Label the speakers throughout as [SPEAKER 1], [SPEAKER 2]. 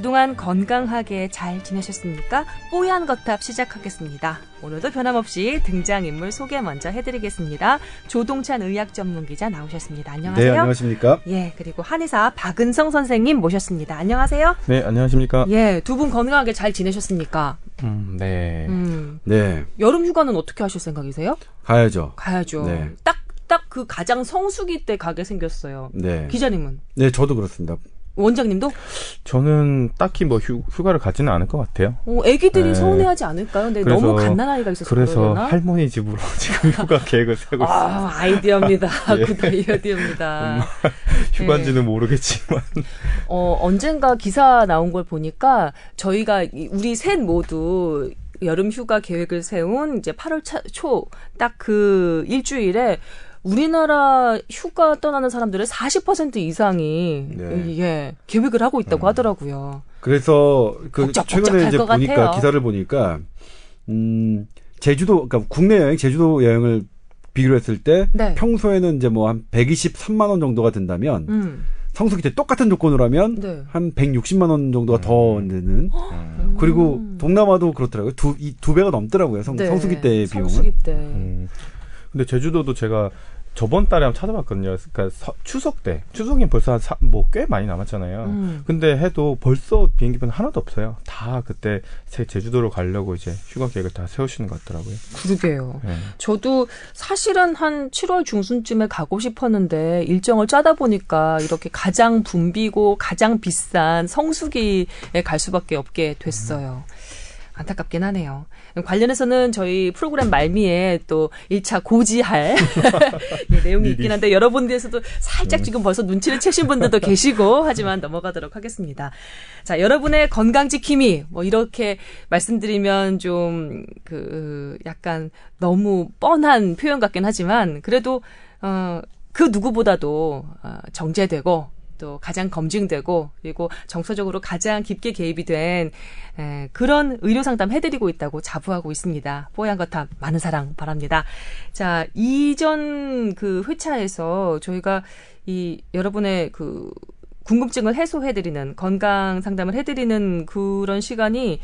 [SPEAKER 1] 그동안 건강하게 잘 지내셨습니까? 뽀얀 거탑 시작하겠습니다. 오늘도 변함없이 등장인물 소개 먼저 해드리겠습니다. 조동찬 의학 전문 기자 나오셨습니다. 안녕하세요.
[SPEAKER 2] 네, 안녕하십니까?
[SPEAKER 1] 예, 그리고 한의사 박은성 선생님 모셨습니다. 안녕하세요.
[SPEAKER 3] 네, 안녕하십니까?
[SPEAKER 1] 예, 두 분 건강하게 잘 지내셨습니까?
[SPEAKER 3] 음, 네.
[SPEAKER 1] 음,
[SPEAKER 2] 네,
[SPEAKER 1] 여름 휴가는 어떻게 하실 생각이세요?
[SPEAKER 2] 가야죠.
[SPEAKER 1] 가야죠.
[SPEAKER 2] 네.
[SPEAKER 1] 딱, 딱그 가장 성수기 때 가게 생겼어요.
[SPEAKER 2] 네.
[SPEAKER 1] 기자님은?
[SPEAKER 2] 네, 저도 그렇습니다.
[SPEAKER 1] 원장님도?
[SPEAKER 3] 저는 딱히 뭐 휴, 휴가를 가지는 않을 것 같아요.
[SPEAKER 1] 어, 애기들이
[SPEAKER 3] 네.
[SPEAKER 1] 서운해하지 않을까요? 근데
[SPEAKER 3] 그래서-
[SPEAKER 1] 너무 갓난아이가 있어서
[SPEAKER 3] 그래서
[SPEAKER 1] 그러려나?
[SPEAKER 3] 할머니 집으로 지금 휴가 계획을 세고 있어요.
[SPEAKER 1] 아, 아이디어입니다.
[SPEAKER 3] 예.
[SPEAKER 1] good 아이디어입니다.
[SPEAKER 3] 휴가인지는 모르겠지만.
[SPEAKER 1] 어, 언젠가 기사 나온 걸 보니까 저희가 이- 우리 셋 모두 여름 휴가 계획을 세운 이제 8월 초 딱 그 일주일에 우리나라 휴가 떠나는 사람들의 40% 이상이
[SPEAKER 2] 네.
[SPEAKER 1] 예, 계획을 하고 있다고
[SPEAKER 3] 음.
[SPEAKER 1] 하더라고요.
[SPEAKER 2] 그래서 그 최근에
[SPEAKER 1] 할
[SPEAKER 2] 이제
[SPEAKER 1] 것
[SPEAKER 2] 보니까
[SPEAKER 1] 같아요.
[SPEAKER 2] 기사를 보니까 음 제주도 그러니까 국내 여행 제주도 여행을 비교를 했을 때
[SPEAKER 1] 네.
[SPEAKER 2] 평소에는 이제 뭐 한 123만 원 정도가 든다면
[SPEAKER 1] 음.
[SPEAKER 2] 성수기 때 똑같은 조건으로 하면
[SPEAKER 1] 네.
[SPEAKER 2] 한 160만 원 정도가 더 되는
[SPEAKER 3] 음,
[SPEAKER 2] 그리고
[SPEAKER 1] 음.
[SPEAKER 2] 동남아도 그렇더라고요. 두, 이두 배가 넘더라고요. 성,
[SPEAKER 1] 네.
[SPEAKER 2] 성수기 때의 비용은.
[SPEAKER 1] 성수기 때.
[SPEAKER 3] 음. 근데 제주도도 제가 저번 달에 한번 찾아봤거든요. 그러니까 서- 추석 때. 추석이 벌써 뭐 꽤 많이 남았잖아요.
[SPEAKER 1] 음.
[SPEAKER 3] 근데 해도 벌써 비행기편 하나도 없어요. 다 그때 제 제주도로 가려고 이제 휴가 계획을 다 세우시는 것 같더라고요.
[SPEAKER 1] 그러게요.
[SPEAKER 3] 네.
[SPEAKER 1] 저도 사실은 한 7월 중순쯤에 가고 싶었는데 일정을 짜다 보니까 이렇게 가장 붐비고 가장 비싼 성수기에 갈 수밖에 없게 됐어요. 안타깝긴 하네요. 관련해서는 저희 프로그램 말미에 또 1차 고지할 예, 내용이 있긴 한데 여러분들에서도 살짝 지금 벌써 눈치를 채신 분들도 계시고 하지만 넘어가도록 하겠습니다. 자, 여러분의 건강 지킴이 뭐 이렇게 말씀드리면 좀 그 약간 너무 뻔한 표현 같긴 하지만 그래도 어 그 누구보다도 어, 정제되고 또 가장 검증되고 그리고 정서적으로 가장 깊게 개입이 된 에, 그런 의료 상담 해드리고 있다고 자부하고 있습니다. 뽀얀 거탑 많은 사랑 바랍니다. 자 이전 그 회차에서 저희가 이 여러분의 그 궁금증을 해소해드리는 건강 상담을 해드리는 그런 시간이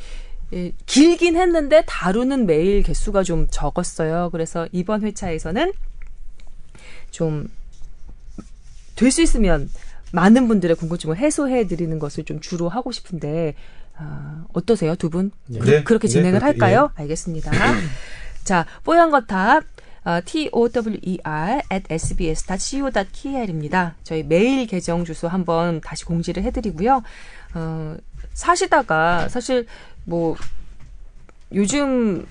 [SPEAKER 1] 예, 길긴 했는데 다루는 메일 개수가 좀 적었어요. 그래서 이번 회차에서는 좀 될 수 있으면 많은 분들의 궁금증을 해소해 드리는 것을 좀 주로 하고 싶은데 아, 어떠세요 두 분?
[SPEAKER 2] 네.
[SPEAKER 1] 그, 렇게
[SPEAKER 2] 네,
[SPEAKER 1] 진행을
[SPEAKER 2] 그렇게,
[SPEAKER 1] 할까요? 알겠습니다. 자, 뽀얀 거탑 어, tower at sbs.co.kr입니다. 저희 메일 계정 주소 한번 다시 공지를 해드리고요. 어, 사시다가 사실 뭐 요즘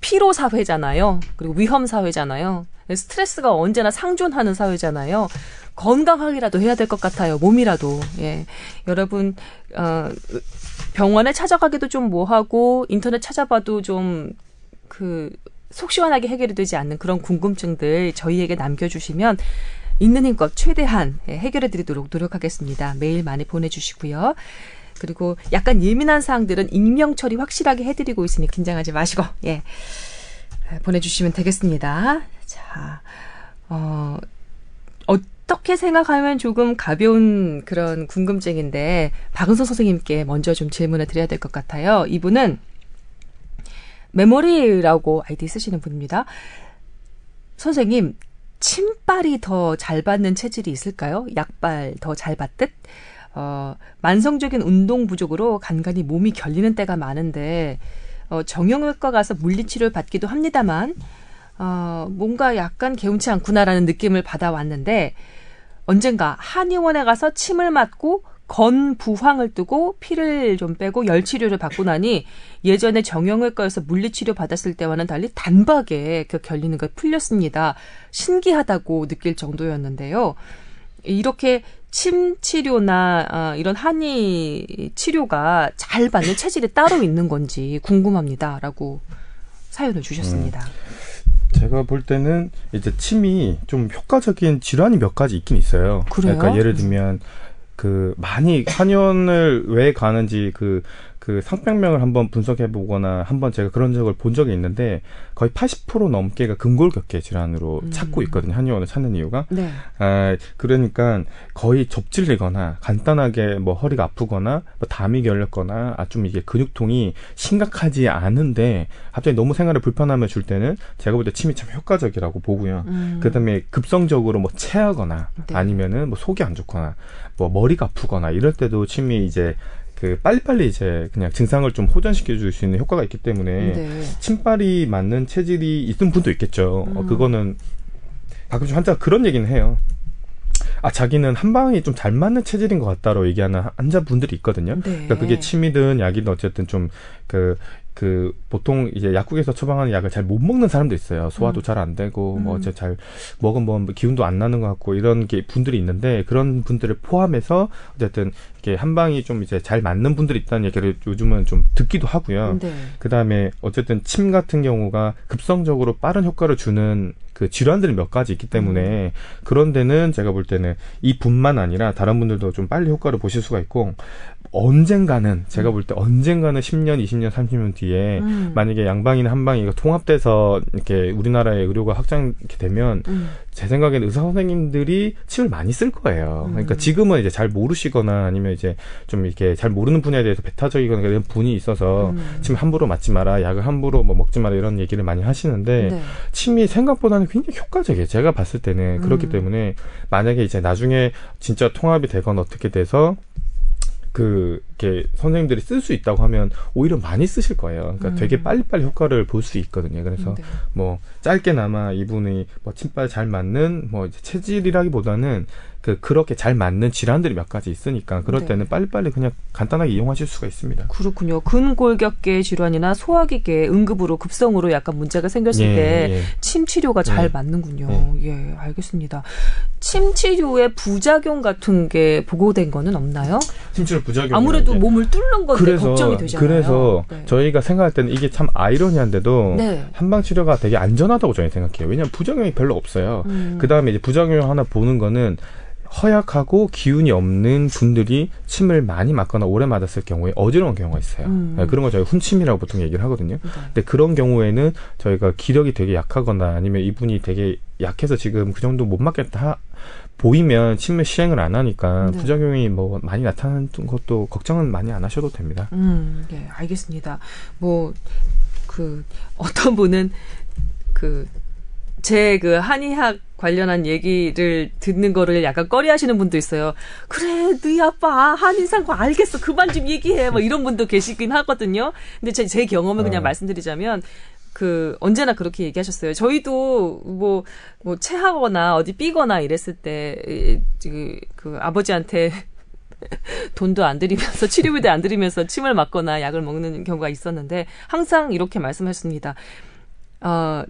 [SPEAKER 1] 피로 사회잖아요. 그리고 위험 사회잖아요. 스트레스가 언제나 상존하는 사회잖아요. 건강하기라도 해야 될 것 같아요. 몸이라도. 예. 여러분 어 병원에 찾아가기도 좀 뭐하고 인터넷 찾아봐도 좀 그 속 시원하게 해결이 되지 않는 그런 궁금증들 저희에게 남겨주시면 있는 힘껏 최대한 예, 해결해 드리도록 노력하겠습니다. 메일 많이 보내주시고요. 그리고 약간 예민한 사항들은 익명 처리 확실하게 해드리고 있으니 긴장하지 마시고 예 보내주시면 되겠습니다. 자, 어, 어떻게 생각하면 조금 가벼운 그런 궁금증인데 박은서 선생님께 먼저 좀 질문을 드려야 될 것 같아요. 이분은 메모리라고 아이디 쓰시는 분입니다. 선생님, 침빨이 더 잘 받는 체질이 있을까요? 약발 더 잘 받듯? 어, 만성적인 운동 부족으로 간간히 몸이 결리는 때가 많은데, 어, 정형외과 가서 물리치료를 받기도 합니다만, 어, 뭔가 약간 개운치 않구나라는 느낌을 받아왔는데, 언젠가 한의원에 가서 침을 맞고 건 부황을 뜨고 피를 좀 빼고 열 치료를 받고 나니 예전에 정형외과에서 물리치료 받았을 때와는 달리 단박에 그 결리는 걸 풀렸습니다. 신기하다고 느낄 정도였는데요. 이렇게 침 치료나 아, 이런 한의 치료가 잘 받는 체질이 따로 있는 건지 궁금합니다라고 사연을 주셨습니다.
[SPEAKER 3] 제가 볼 때는 이제 침이 좀 효과적인 질환이 몇 가지 있긴 있어요.
[SPEAKER 1] 그래요?
[SPEAKER 3] 그러니까 예를 들면 그 많이 한의원을 왜 가는지 그 그 상병명을 한번 분석해 보거나 한번 제가 그런 적을 본 적이 있는데 거의 80% 넘게가 근골격계 질환으로
[SPEAKER 1] 음.
[SPEAKER 3] 찾고 있거든요. 한의원을 찾는 이유가.
[SPEAKER 1] 네.
[SPEAKER 3] 아, 그러니까 거의 접질리거나 간단하게 뭐 허리가 아프거나 뭐 담이 결렸거나 아, 좀 이게 근육통이 심각하지 않은데 갑자기 너무 생활에 불편함을 줄 때는 제가 볼 때 침이 참 효과적이라고 보고요.
[SPEAKER 1] 음.
[SPEAKER 3] 그다음에 급성적으로 뭐 체하거나
[SPEAKER 1] 네.
[SPEAKER 3] 아니면은 뭐 속이 안 좋거나 뭐 머리가 아프거나 이럴 때도 침이 이제 그 빨리빨리 이제 그냥 증상을 좀 호전시켜 줄 수 있는 효과가 있기 때문에
[SPEAKER 1] 네.
[SPEAKER 3] 침빨이 맞는 체질이 있는 분도 있겠죠. 어,
[SPEAKER 1] 음.
[SPEAKER 3] 그거는 가끔씩 환자가 그런 얘기는 해요. 아, 자기는 한방이 좀 잘 맞는 체질인 것 같다로 얘기하는 환자분들이 있거든요.
[SPEAKER 1] 네.
[SPEAKER 3] 그러니까 그게 침이든 약이든 어쨌든 좀 그, 그, 보통 이제 약국에서 처방하는 약을 잘 못 먹는 사람도 있어요. 소화도
[SPEAKER 1] 음.
[SPEAKER 3] 잘안 되고, 뭐,
[SPEAKER 1] 음.
[SPEAKER 3] 어째 잘 먹으면 뭐 기운도 안 나는 것 같고, 이런 게 분들이 있는데, 그런 분들을 포함해서, 어쨌든, 이렇게 한 방이 좀 이제 잘 맞는 분들이 있다는 얘기를 요즘은 좀 듣기도 하고요.
[SPEAKER 1] 네.
[SPEAKER 3] 그 다음에 어쨌든 침 같은 경우가 급성적으로 빠른 효과를 주는 그 질환들이 몇 가지 있기 때문에 그런 데는 제가 볼 때는 이 분만 아니라 다른 분들도 좀 빨리 효과를 보실 수가 있고 언젠가는 제가 볼 때 언젠가는 10년, 20년, 30년 뒤에
[SPEAKER 1] 음.
[SPEAKER 3] 만약에 양방이나 한방이 통합돼서 이렇게 우리나라의 의료가 확장 이렇게 되면
[SPEAKER 1] 음.
[SPEAKER 3] 제 생각에는 의사 선생님들이 침을 많이 쓸 거예요. 그러니까
[SPEAKER 1] 음.
[SPEAKER 3] 지금은 이제 잘 모르시거나 아니면 이제 좀 이렇게 잘 모르는 분야에 대해서 배타적이거나 이런 분이 있어서
[SPEAKER 1] 음.
[SPEAKER 3] 침 함부로 맞지 마라, 약을 함부로 뭐 먹지 마라 이런 얘기를 많이 하시는데
[SPEAKER 1] 네.
[SPEAKER 3] 침이 생각보다는 굉장히 효과적이에요. 제가 봤을 때는 그렇기
[SPEAKER 1] 음.
[SPEAKER 3] 때문에 만약에 이제 나중에 진짜 통합이 되거나 어떻게 돼서 그, 이렇게 선생님들이 쓸 수 있다고 하면 오히려 많이 쓰실 거예요. 그러니까
[SPEAKER 1] 음.
[SPEAKER 3] 되게 빨리빨리 효과를 볼 수 있거든요. 그래서
[SPEAKER 1] 네.
[SPEAKER 3] 뭐 짧게나마 이분이 뭐 침빨 잘 맞는 뭐 이제 체질이라기보다는 그 그렇게 잘 맞는 질환들이 몇 가지 있으니까 그럴
[SPEAKER 1] 네.
[SPEAKER 3] 때는 빨리빨리 그냥 간단하게 이용하실 수가 있습니다.
[SPEAKER 1] 그렇군요. 근골격계 질환이나 소화기계 응급으로 급성으로 약간 문제가 생겼을
[SPEAKER 3] 예,
[SPEAKER 1] 때
[SPEAKER 3] 예.
[SPEAKER 1] 침 치료가 잘
[SPEAKER 3] 예.
[SPEAKER 1] 맞는군요. 예, 알겠습니다. 침 치료의 부작용 같은 게 보고된 거는 없나요?
[SPEAKER 3] 침치료 부작용
[SPEAKER 1] 아무래도 몸을 뚫는 건데
[SPEAKER 3] 그래서
[SPEAKER 1] 걱정이 되잖아요.
[SPEAKER 3] 그래서
[SPEAKER 1] 네.
[SPEAKER 3] 저희가 생각할 때는 이게 참 아이러니한데도
[SPEAKER 1] 네.
[SPEAKER 3] 한방 치료가 되게 안전하다고 저희 생각해요. 왜냐하면 부작용이 별로 없어요.
[SPEAKER 1] 음.
[SPEAKER 3] 그 다음에 이제 부작용 하나 보는 거는 허약하고 기운이 없는 분들이 침을 많이 맞거나 오래 맞았을 경우에 어지러운 경우가 있어요.
[SPEAKER 1] 음.
[SPEAKER 3] 네, 그런 걸 저희 훈침이라고 보통 얘기를 하거든요.
[SPEAKER 1] 네.
[SPEAKER 3] 근데 그런 경우에는 저희가 기력이 되게 약하거나 아니면 이분이 되게 약해서 지금 그 정도 못 맞겠다 하- 보이면 침을 시행을 안 하니까
[SPEAKER 1] 네.
[SPEAKER 3] 부작용이 뭐 많이 나타나는 것도 걱정은 많이 안 하셔도 됩니다.
[SPEAKER 1] 음, 예, 알겠습니다. 뭐, 그, 어떤 분은, 그, 제 그 한의학 관련한 얘기를 듣는 거를 약간 꺼리 하시는 분도 있어요. 그래, 너희 아빠 한의상 거 알겠어. 그만 좀 얘기해. 뭐 이런 분도 계시긴 하거든요. 근데 제, 제 경험을 그냥
[SPEAKER 3] 어.
[SPEAKER 1] 말씀드리자면, 그, 언제나 그렇게 얘기하셨어요. 저희도 뭐, 뭐, 체하거나 어디 삐거나 이랬을 때, 이- 그, 그 아버지한테 돈도 안 들이면서 치료비도 안 들이면서 침을 맞거나 약을 먹는 경우가 있었는데 항상 이렇게 말씀하셨습니다. 어,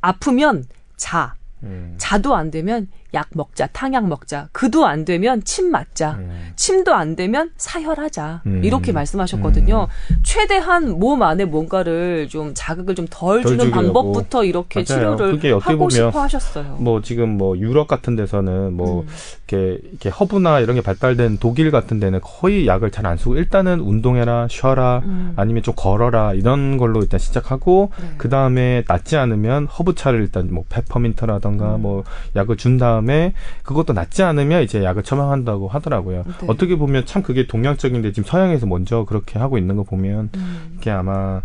[SPEAKER 1] 아프면 자.
[SPEAKER 3] 음.
[SPEAKER 1] 자도 안 되면 약 먹자, 탕약 먹자. 그도 안 되면 침 맞자.
[SPEAKER 3] 음.
[SPEAKER 1] 침도 안 되면 사혈하자.
[SPEAKER 3] 음.
[SPEAKER 1] 이렇게 말씀하셨거든요. 최대한 몸 안에 뭔가를 좀 자극을 좀덜
[SPEAKER 3] 덜
[SPEAKER 1] 주는. 방법부터 이렇게
[SPEAKER 3] 맞아요.
[SPEAKER 1] 치료를 하고 싶어 하셨어요.
[SPEAKER 3] 뭐 지금 뭐 유럽 같은 데서는 뭐
[SPEAKER 1] 음.
[SPEAKER 3] 이렇게 이렇게 허브나 이런 게 발달된 독일 같은 데는 거의 약을 잘 안 쓰고 일단은 운동해라, 쉬어라,
[SPEAKER 1] 음.
[SPEAKER 3] 아니면 좀 걸어라 이런 걸로 일단 시작하고
[SPEAKER 1] 네.
[SPEAKER 3] 그 다음에 낫지 않으면 허브차를 일단 뭐 페퍼민트라던가
[SPEAKER 1] 음.
[SPEAKER 3] 뭐 약을 준다 음에 그것도 낫지 않으면 이제 약을 처방한다고 하더라고요.
[SPEAKER 1] 네.
[SPEAKER 3] 어떻게 보면 참 그게 동양적인데 지금 서양에서 먼저 그렇게 하고 있는 거 보면
[SPEAKER 1] 음.
[SPEAKER 3] 이게 아마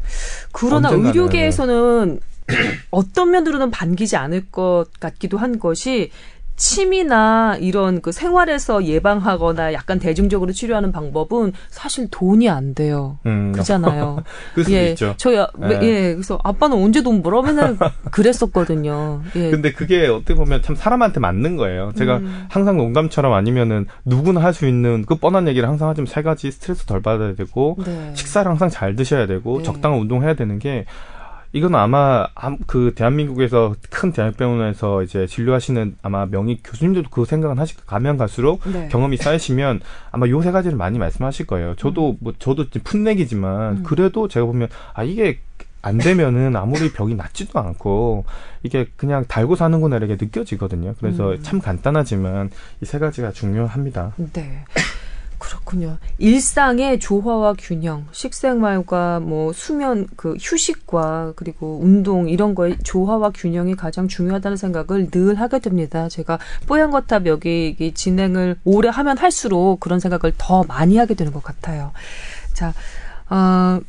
[SPEAKER 1] 그러나 의료계에서는 어떤 면으로는 반기지 않을 것 같기도 한 것이 침이나 이런 그 생활에서 예방하거나 약간 대중적으로 치료하는 방법은 사실 돈이 안 돼요.
[SPEAKER 3] 음,
[SPEAKER 1] 그잖아요. 예. 저희 아-
[SPEAKER 3] 예.
[SPEAKER 1] 예, 그래서 아빠는 언제 돈 벌어? 맨날 그랬었거든요. 예.
[SPEAKER 3] 근데 그게 어떻게 보면 참 사람한테 맞는 거예요. 제가
[SPEAKER 1] 음.
[SPEAKER 3] 항상 농담처럼 아니면은 누구나 할 수 있는 그 뻔한 얘기를 항상 하지만 세 가지 스트레스 덜 받아야 되고
[SPEAKER 1] 네.
[SPEAKER 3] 식사를 항상 잘 드셔야 되고
[SPEAKER 1] 네.
[SPEAKER 3] 적당한 운동해야 되는 게 이건 아마 암- 그 대한민국에서 큰 대학병원에서 이제 진료하시는 아마 명의 교수님들도 그 생각은 하실 거예요. 가면 갈수록
[SPEAKER 1] 네.
[SPEAKER 3] 경험이 쌓이시면 아마 요 세 가지를 많이 말씀하실 거예요. 저도 뭐 저도 풋내기지만
[SPEAKER 1] 음.
[SPEAKER 3] 그래도 제가 보면 아 이게 안 되면은 아무리 병이 낫지도 않고 이게 그냥 달고 사는구나 이렇게 느껴지거든요. 그래서
[SPEAKER 1] 음.
[SPEAKER 3] 참 간단하지만 이 세 가지가 중요합니다.
[SPEAKER 1] 네. 그렇군요. 일상의 조화와 균형, 식생활과 뭐 수면 그 휴식과 그리고 운동 이런 거의 조화와 균형이 가장 중요하다는 생각을 늘 하게 됩니다. 제가 뽀얀거탑 여기 이 진행을 오래 하면 할수록 그런 생각을 더 많이 하게 되는 것 같아요. 자, 어,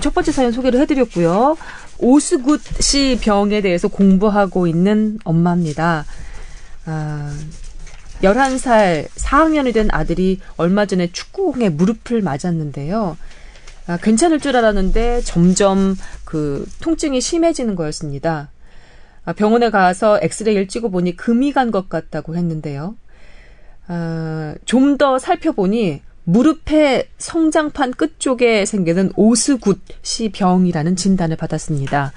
[SPEAKER 1] 첫 번째 사연 소개를 해드렸고요. 오스굿 씨 병에 대해서 공부하고 있는 엄마입니다. 아, 11살 4학년이 된 아들이 얼마 전에 축구공에 무릎을 맞았는데요. 아, 괜찮을 줄 알았는데 점점 그 통증이 심해지는 거였습니다. 아, 병원에 가서 엑스레이를 찍어 보니 금이 간 것 같다고 했는데요. 아, 좀 더 살펴보니 무릎의 성장판 끝쪽에 생기는 오스굿시 병이라는 진단을 받았습니다.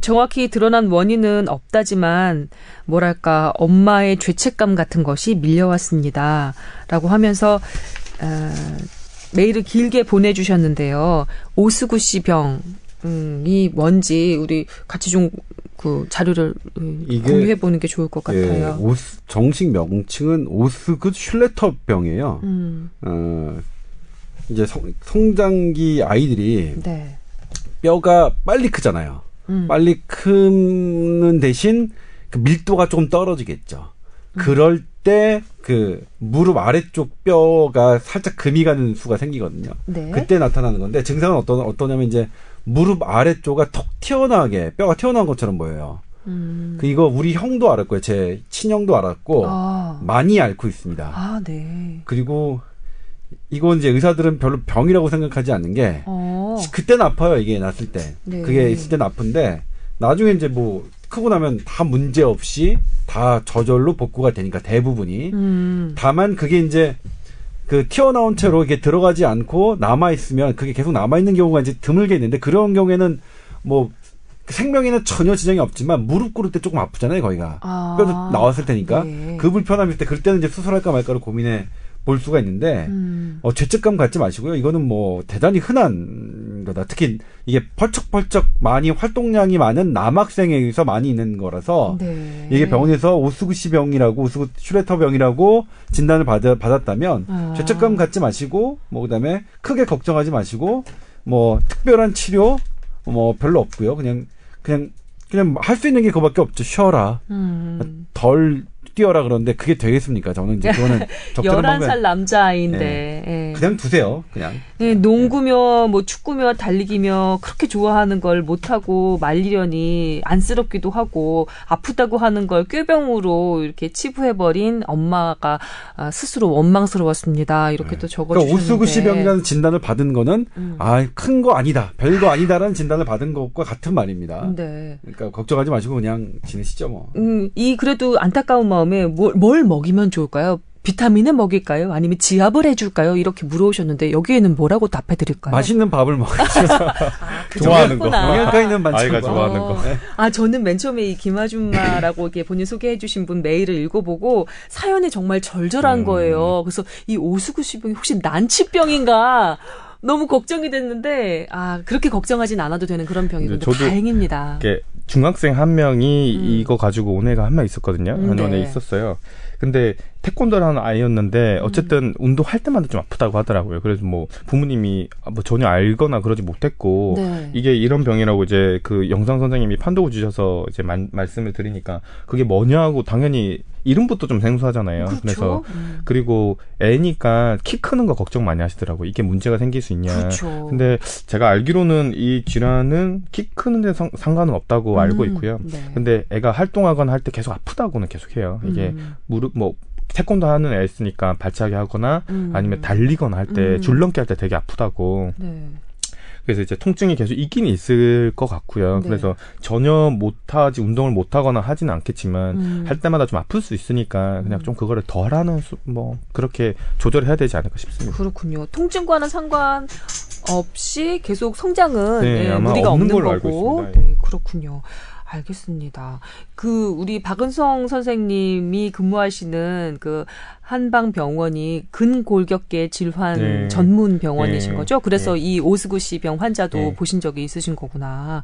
[SPEAKER 1] 정확히 드러난 원인은 없다지만 뭐랄까 엄마의 죄책감 같은 것이 밀려왔습니다. 라고 하면서 어, 메일을 길게 보내주셨는데요. 오스구시 병이 뭔지 우리 같이 좀 그 자료를 음, 공유해 보는 게 좋을 것 같아요. 예,
[SPEAKER 2] 오스, 정식 명칭은 오스굿 슐레터 병이에요. 음. 어, 이제 성, 성장기 아이들이 네. 뼈가 빨리 크잖아요. 음. 빨리 크는 대신 그 밀도가 조금 떨어지겠죠. 음. 그럴 때 그 무릎 아래쪽 뼈가 살짝 금이 가는 수가 생기거든요. 네. 그때 나타나는 건데 증상은 어떤 어떠냐면 이제 무릎 아래쪽가 톡 튀어나가게 뼈가 튀어나온 것처럼 보여요. 음. 그 이거 우리 형도 알았고요. 제 친형도 알았고 아. 많이 앓고 있습니다.
[SPEAKER 1] 아, 네.
[SPEAKER 2] 그리고 이건 이제 의사들은 별로 병이라고 생각하지 않는 게 어. 그때는 아파요 이게 났을 때 네. 그게 있을 때는 아픈데 나중에 이제 뭐 크고 나면 다 문제 없이 다 저절로 복구가 되니까 대부분이 음. 다만 그게 이제 그 튀어나온 채로 이게 들어가지 않고 남아 있으면 그게 계속 남아 있는 경우가 이제 드물게 있는데 그런 경우에는 뭐 생명에는 전혀 지장이 없지만 무릎 꿇을 때 조금 아프잖아요 거기가 아. 뼈도 나왔을 테니까 네. 그 불편함일 때 그럴 때는 이제 수술할까 말까를 고민해 볼 수가 있는데 음. 어, 죄책감 갖지 마시고요. 이거는 뭐 대단히 흔한 거다. 특히 이게 펄쩍펄쩍 많이 활동량이 많은 남학생에 의해서 많이 있는 거라서 네. 이게 병원에서 오스구시 병이라고 오스구 슈레터 병이라고 진단을 받, 받았다면 아. 죄책감 갖지 마시고 뭐 그다음에 크게 걱정하지 마시고 뭐 특별한 치료 뭐 별로 없고요. 그냥 그냥 그냥 할 수 있는 게 그거밖에 없죠. 쉬어라. 음. 덜 뛰어라 그러는데 그게 되겠습니까? 저는 이제 그거는
[SPEAKER 1] 11살 남자아이인데. 네.
[SPEAKER 2] 네. 그냥 두세요. 그냥.
[SPEAKER 1] 네, 농구며 뭐 축구며 달리기며 그렇게 좋아하는 걸 못하고 말리려니 안쓰럽기도 하고 아프다고 하는 걸 꾀병으로 이렇게 치부해버린 엄마가 아, 스스로 원망스러웠습니다. 이렇게 네. 또 적어주셨는데.
[SPEAKER 2] 그러니까 오스구시병이라는 진단을 받은 거는 음. 아큰 거 아니다. 별거 아니다라는 진단을 받은 것과 같은 말입니다. 네. 그러니까 걱정하지 마시고 그냥 지내시죠 뭐.
[SPEAKER 1] 음, 이 그래도 안타까운 마음 다음에 뭘, 뭘 먹이면 좋을까요? 비타민을 먹일까요? 아니면 지압을 해줄까요? 이렇게 물어오셨는데 여기에는 뭐라고 답해드릴까요?
[SPEAKER 2] 맛있는 밥을 먹어야죠.
[SPEAKER 3] 아, 그 좋아하는 거.
[SPEAKER 2] 영양가 있는 반찬.
[SPEAKER 3] 아이가 좋아하는 거. 어.
[SPEAKER 1] 아 저는 맨 처음에 이 김아줌마라고 이렇게 본인 소개해주신 분 메일을 읽어보고 사연이 정말 절절한 음. 거예요. 그래서 이 오수구시병이 혹시 난치병인가? 너무 걱정이 됐는데 아 그렇게 걱정하진 않아도 되는 그런 병이군요. 저도 다행입니다.
[SPEAKER 3] 중학생 한 명이 음. 이거 가지고 온 애가 한 명 있었거든요. 한 년에 네. 있었어요. 근데 태권도를 하는 아이였는데 음. 어쨌든 음. 운동할 때마다 좀 아프다고 하더라고요. 그래서 뭐 부모님이 뭐 전혀 알거나 그러지 못했고 네. 이게 이런 병이라고 이제 그 영상 선생님이 판독을 주셔서 이제 말, 말씀을 드리니까 그게 뭐냐고 당연히 이름부터 좀 생소하잖아요. 그렇죠? 그래서 음. 그리고 애니까 키 크는 거 걱정 많이 하시더라고요. 이게 문제가 생길 수 있냐. 그렇죠. 근데 제가 알기로는 이 질환은 키 크는 데 상, 관은 없다고 음. 알고 있고요. 네. 근데 애가 활동하거나 할 때 계속 아프다고는 계속 해요. 이게 음. 무릎 뭐 태권도 하는 애 있으니까 발차기 하거나 음. 아니면 달리거나 할때 음. 줄넘기 할 때 되게 아프다고. 네. 그래서 이제 통증이 계속 있긴 있을 것 같고요. 네. 그래서 전혀 못하지 운동을 못하거나 하지는 않겠지만 음. 할 때마다 좀 아플 수 있으니까 그냥 음. 좀 그거를 덜하는 수, 뭐 그렇게 조절해야 되지 않을까 싶습니다.
[SPEAKER 1] 그렇군요. 통증과는 상관 없이 계속 성장은 네, 네, 무리가 없는, 없는 거고. 네, 그렇군요. 알겠습니다. 그 우리 박은성 선생님이 근무하시는 그 한방 병원이 근골격계 질환 네. 전문 병원이신 네. 거죠. 그래서 네. 이 오스구시 병 환자도 네. 보신 적이 있으신 거구나.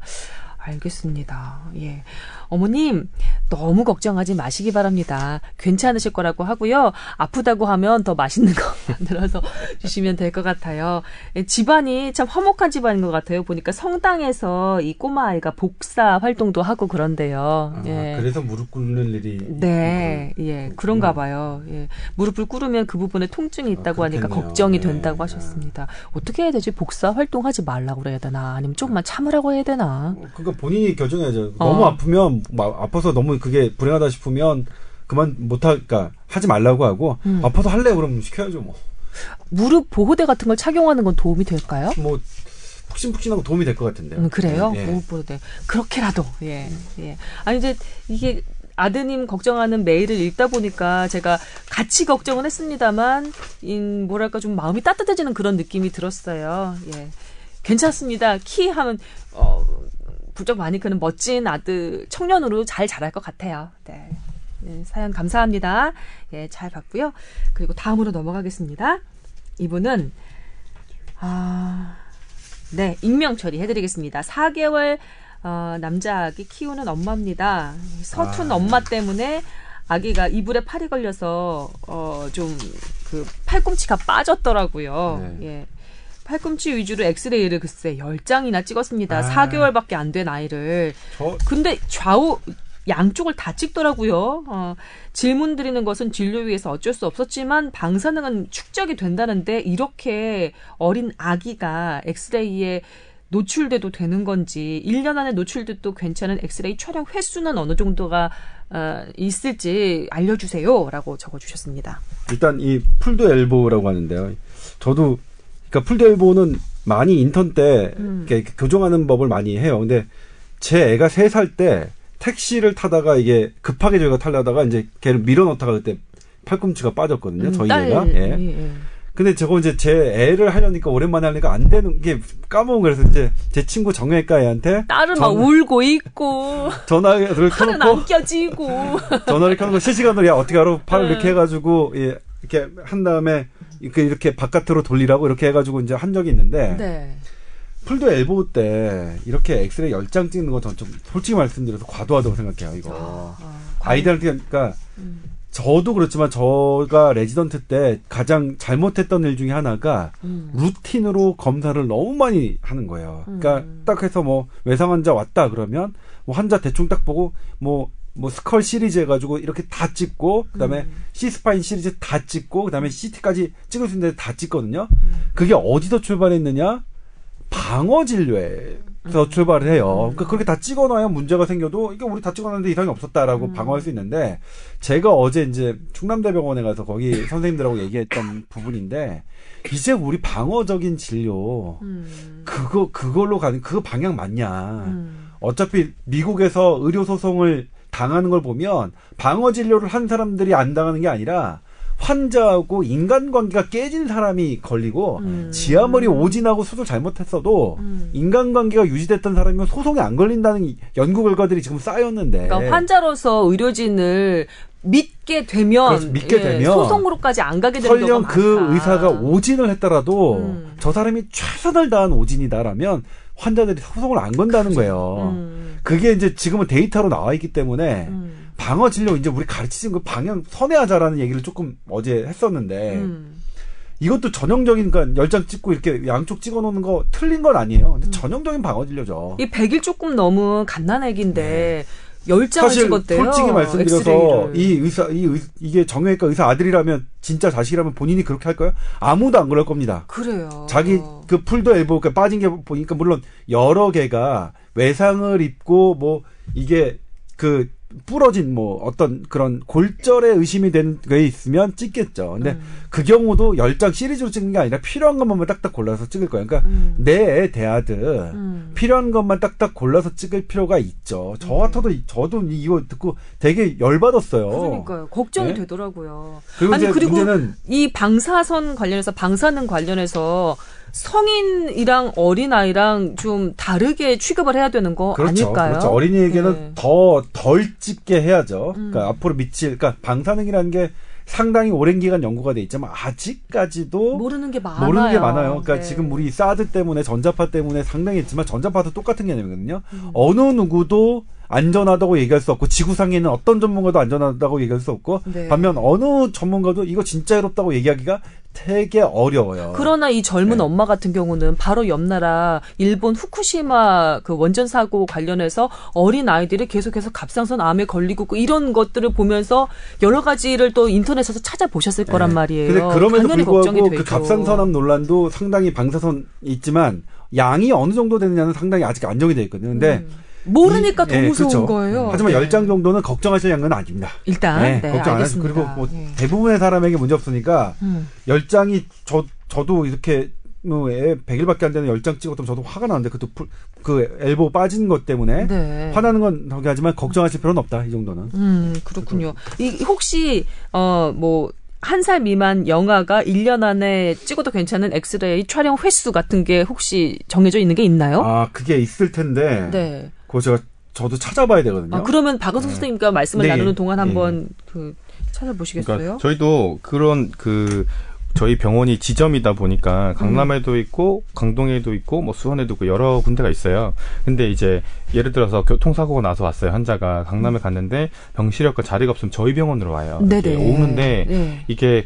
[SPEAKER 1] 알겠습니다. 예. 어머님, 너무 걱정하지 마시기 바랍니다. 괜찮으실 거라고 하고요. 아프다고 하면 더 맛있는 거 만들어서 주시면 될 것 같아요. 예, 집안이 참 화목한 집안인 것 같아요. 보니까 성당에서 이 꼬마 아이가 복사 활동도 하고 그런데요.
[SPEAKER 2] 아, 예. 그래서 무릎 꿇는 일이.
[SPEAKER 1] 네, 예. 그런가 봐요. 예. 무릎을 꿇으면 그 부분에 통증이 있다고 아, 하니까 걱정이 네. 된다고 하셨습니다. 어떻게 해야 되지? 복사 활동하지 말라고 그래야 되나? 아니면 조금만 참으라고 해야 되나?
[SPEAKER 2] 그러니까 본인이 결정해야죠. 너무 어. 아프면 아파서 너무 그게 불행하다 싶으면 그만 못하, 그러니까 하지 말라고 하고 음. 아파서 할래 그러면 시켜야죠 뭐.
[SPEAKER 1] 무릎 보호대 같은 걸 착용하는 건 도움이 될까요?
[SPEAKER 2] 뭐 푹신푹신하고 도움이 될 것 같은데요.
[SPEAKER 1] 음, 그래요? 예. 무릎 보호대 그렇게라도 예 예. 아니 이제 이게 아드님 걱정하는 메일을 읽다 보니까 제가 같이 걱정은 했습니다만, 인, 뭐랄까 좀 마음이 따뜻해지는 그런 느낌이 들었어요. 예. 괜찮습니다. 키 하면, 어, 부쩍 많이 크는 멋진 아들 청년으로 잘 자랄 것 같아요. 네. 네, 사연 감사합니다. 예, 잘 봤고요. 그리고 다음으로 넘어가겠습니다. 이분은 아, 네, 익명 처리해드리겠습니다. 4개월 어, 남자 아기 키우는 엄마입니다. 서툰 아. 엄마 때문에 아기가 이불에 팔이 걸려서 어, 좀 그 팔꿈치가 빠졌더라고요. 네. 예. 팔꿈치 위주로 엑스레이를 글쎄 10장이나 찍었습니다. 아. 4개월밖에 안 된 아이를. 저... 근데 좌우 양쪽을 다 찍더라고요. 어, 질문 드리는 것은 진료 위에서 어쩔 수 없었지만 방사능은 축적이 된다는데 이렇게 어린 아기가 엑스레이에 노출돼도 되는 건지 1년 안에 노출돼도 괜찮은 엑스레이 촬영 횟수는 어느 정도가 어, 있을지 알려주세요라고 적어주셨습니다.
[SPEAKER 2] 일단 이 풀도 엘보라고 하는데요. 저도 그러니까 풀델보는 많이 인턴 때 음. 이렇게 교정하는 법을 많이 해요. 근데 제 애가 세 살 때 택시를 타다가 이게 급하게 저희가 타려다가 이제 걔를 밀어넣다가 그때 팔꿈치가 빠졌거든요. 음, 저희 딸, 애가. 예. 예. 예. 근데 저거 이제 제 애를 하려니까 오랜만에 하니까 안 되는 게 까먹은 그래서 이제 제 친구 정형외과 애한테
[SPEAKER 1] 딸은 전, 막 울고 있고
[SPEAKER 2] 전화를
[SPEAKER 1] 켜놓고 안 껴지고
[SPEAKER 2] 전화를 켜놓고 실시간으로 야 어떻게 알아 팔을 네. 이렇게 해가지고 예 이렇게 한 다음에 그 이렇게 바깥으로 돌리라고 이렇게 해가지고 이제 한 적이 있는데 네. pulled elbow 때 이렇게 엑스레이 열 장 찍는 건 전 좀 솔직히 말씀드려서 과도하다고 생각해요. 이거 아, 아, 애들한테 그러니까 음. 저도 그렇지만 저가 레지던트 때 가장 잘못했던 일 중에 하나가 음. 루틴으로 검사를 너무 많이 하는 거예요. 그러니까 음. 딱 해서 뭐 외상 환자 왔다 그러면 뭐 환자 대충 딱 보고 뭐 뭐 skull 시리즈 해가지고 이렇게 다 찍고 그다음에 음. C-spine 시리즈 다 찍고 그다음에 CT까지 찍을 수 있는 데 다 찍거든요. 음. 그게 어디서 출발했느냐? 방어 진료에서 음. 출발을 해요. 음. 그러니까 그렇게 다 찍어놔야 문제가 생겨도 이게 우리 다 찍어놨는데 이상이 없었다라고 음. 방어할 수 있는데 제가 어제 이제 충남대병원에 가서 거기 선생님들하고 얘기했던 부분인데 이제 우리 방어적인 진료 음. 그거 그걸로 가는 그 방향 맞냐? 어차피 미국에서 의료 소송을 당하는 걸 보면 방어 진료를 한 사람들이 안 당하는 게 아니라 환자하고 인간관계가 깨진 사람이 걸리고 음. 지하머리 오진하고 수술 잘못했어도 음. 인간관계가 유지됐던 사람이면 소송이 안 걸린다는 연구 결과들이 지금 쌓였는데
[SPEAKER 1] 그러니까 환자로서 의료진을 믿게 되면 그렇죠.
[SPEAKER 2] 믿게 예, 되면
[SPEAKER 1] 소송으로까지 안 가게 되는
[SPEAKER 2] 설령 그 의사가 오진을 했더라도 음. 저 사람이 최선을 다한 오진이다라면 환자들이 소송을 안 건다는 그렇죠. 거예요. 음. 그게 이제 지금은 데이터로 나와 있기 때문에 음. 방어 진료 이제 우리 가르치는 그 방향 선회하자라는 얘기를 조금 어제 했었는데 음. 이것도 전형적인 그러니까 열장 찍고 이렇게 양쪽 찍어 놓는 거 틀린 건 아니에요. 근데 음. 전형적인 방어 진료죠.
[SPEAKER 1] 이 100일 조금 넘은 갓난 애기인데 네. 열장을 찍었대요.
[SPEAKER 2] 솔직히 말씀드려서 엑스레이를. 이 의사 이 의, 이게 정형외과 의사 아들이라면 진짜 자식이라면 본인이 그렇게 할까요? 아무도 안 그럴 겁니다.
[SPEAKER 1] 그래요.
[SPEAKER 2] 자기 그 풀도 엘보 그 빠진 게 보니까 물론 여러 개가 외상을 입고 뭐 이게 그 부러진 뭐 어떤 그런 골절에 의심이 된게 있으면 찍겠죠. 근데 음. 그 경우도 열장 시리즈로 찍는 게 아니라 필요한 것만 딱딱 골라서 찍을 거예요. 그러니까 음. 내 대아들 음. 필요한 것만 딱딱 골라서 찍을 필요가 있죠. 저 음. 같아도 저도 이거 듣고 되게 열받았어요.
[SPEAKER 1] 그러니까요. 걱정이 네? 되더라고요. 그리고 아니 그리고 이 방사선 관련해서 방사능 관련해서 성인이랑 어린아이랑 좀 다르게 취급을 해야 되는 거
[SPEAKER 2] 그렇죠,
[SPEAKER 1] 아닐까요?
[SPEAKER 2] 그렇죠. 어린이에게는 네. 더덜 찍게 해야죠. 음. 그러니까 앞으로 미칠, 그러니까 방사능이라는 게 상당히 오랜 기간 연구가 돼 있지만 아직까지도
[SPEAKER 1] 모르는 게 많아요.
[SPEAKER 2] 모르는 게 많아요. 그러니까
[SPEAKER 1] 네.
[SPEAKER 2] 지금 우리 사드 때문에 전자파 때문에 상당히 했지만 전자파도 똑같은 개념이거든요. 음. 어느 누구도 안전하다고 얘기할 수 없고 지구상에는 어떤 전문가도 안전하다고 얘기할 수 없고 네. 반면 어느 전문가도 이거 진짜 해롭다고 얘기하기가 되게 어려워요.
[SPEAKER 1] 그러나 이 젊은 네. 엄마 같은 경우는 바로 옆 나라 일본 후쿠시마 그 원전 사고 관련해서 어린 아이들이 계속해서 갑상선 암에 걸리고 그 이런 것들을 보면서 여러 가지를 또 인터넷에서 찾아보셨을 네. 거란 말이에요.
[SPEAKER 2] 근데 그럼에도 불구하고 그 갑상선 암 논란도 상당히 방사선 있지만 양이 어느 정도 되느냐는 상당히 아직 안정이 돼 있거든요. 근데 음.
[SPEAKER 1] 모르니까 이, 더 네, 무서운
[SPEAKER 2] 그렇죠.
[SPEAKER 1] 거예요.
[SPEAKER 2] 하지만 네. 10장 정도는 걱정하실 양은 아닙니다.
[SPEAKER 1] 일단 네, 네 걱정 안 하시고
[SPEAKER 2] 그리고 뭐 네. 대부분의 사람에게 문제 없으니까 음. 10장이 저 저도 이렇게 뭐 100일밖에 안 되는 10장 찍었던 저도 화가 나는데 그것도 그 엘보 빠진 것 때문에 네. 화나는 건 저기 하지만 걱정하실 필요는 없다. 이 정도는.
[SPEAKER 1] 음, 그렇군요. 이 혹시 어뭐 한 살 미만 영화가 1년 안에 찍어도 괜찮은 엑스레이 촬영 횟수 같은 게 혹시 정해져 있는 게 있나요?
[SPEAKER 2] 아, 그게 있을 텐데. 네. 그거 제가 저도 찾아봐야 되거든요. 아,
[SPEAKER 1] 그러면 박은수 네. 선생님과 말씀을 네. 나누는 동안 한번 네. 그 찾아보시겠어요? 그러니까
[SPEAKER 3] 저희도 그런 그 저희 병원이 지점이다 보니까 강남에도 음. 있고 강동에도 있고 뭐 수원에도 있고 여러 군데가 있어요. 근데 이제 예를 들어서 교통사고가 나서 왔어요. 환자가 강남에 음. 갔는데 병실역과 자리가 없으면 저희 병원으로 와요. 네네. 오는데 네. 이게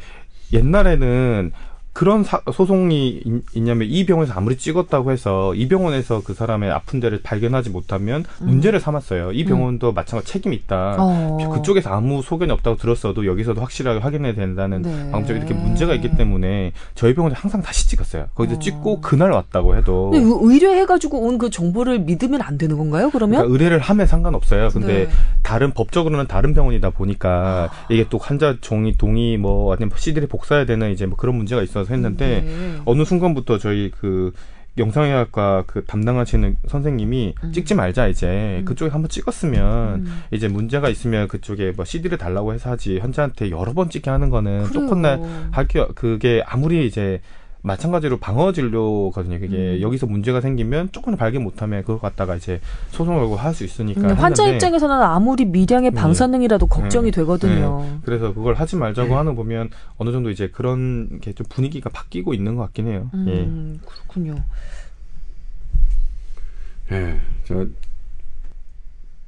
[SPEAKER 3] 옛날에는 그런 사, 소송이 있, 냐면 이 병원에서 아무리 찍었다고 해서 이 병원에서 그 사람의 아픈 데를 발견하지 못하면 음. 문제를 삼았어요. 이 병원도 음. 마찬가지 책임이 있다. 어. 그쪽에서 아무 소견이 없다고 들었어도 여기서도 확실하게 확인해야 된다는 네. 방법적인 이렇게 문제가 있기 때문에 저희 병원에 항상 다시 찍었어요. 거기서 어. 찍고 그날 왔다고 해도.
[SPEAKER 1] 의뢰해가지고 온 그 정보를 믿으면 안 되는 건가요? 그러면?
[SPEAKER 3] 그러니까 의뢰를 하면 상관없어요. 근데 네. 다른 법적으로는 다른 병원이다 보니까 아. 이게 또 환자 종이 동의 뭐 아니면 CD를 복사해야 되는 이제 뭐 그런 문제가 있어 서 있어서 했는데 네. 어느 순간부터 저희 그 영상의학과 그 담당하시는 선생님이 음. 찍지 말자 이제 음. 그쪽에 한번 찍었으면 음. 이제 문제가 있으면 그쪽에 뭐 CD를 달라고 해서 하지 현재한테 여러 번 찍게 하는 거는 또 콧날 할게 그게 아무리 이제 마찬가지로 방어 진료거든요. 그게 음. 여기서 문제가 생기면 조금 발견 못하면 그걸 갖다가 이제 소송을 걸고 할 수 있으니까. 음,
[SPEAKER 1] 환자 입장에서는 아무리 미량의 네. 방사능이라도 네. 걱정이 네. 되거든요. 네.
[SPEAKER 3] 그래서 그걸 하지 말자고 네. 하는 보면 어느 정도 이제 그런 게 좀 분위기가 바뀌고 있는 것 같긴 해요.
[SPEAKER 1] 음, 예. 그렇군요.
[SPEAKER 2] 예, 저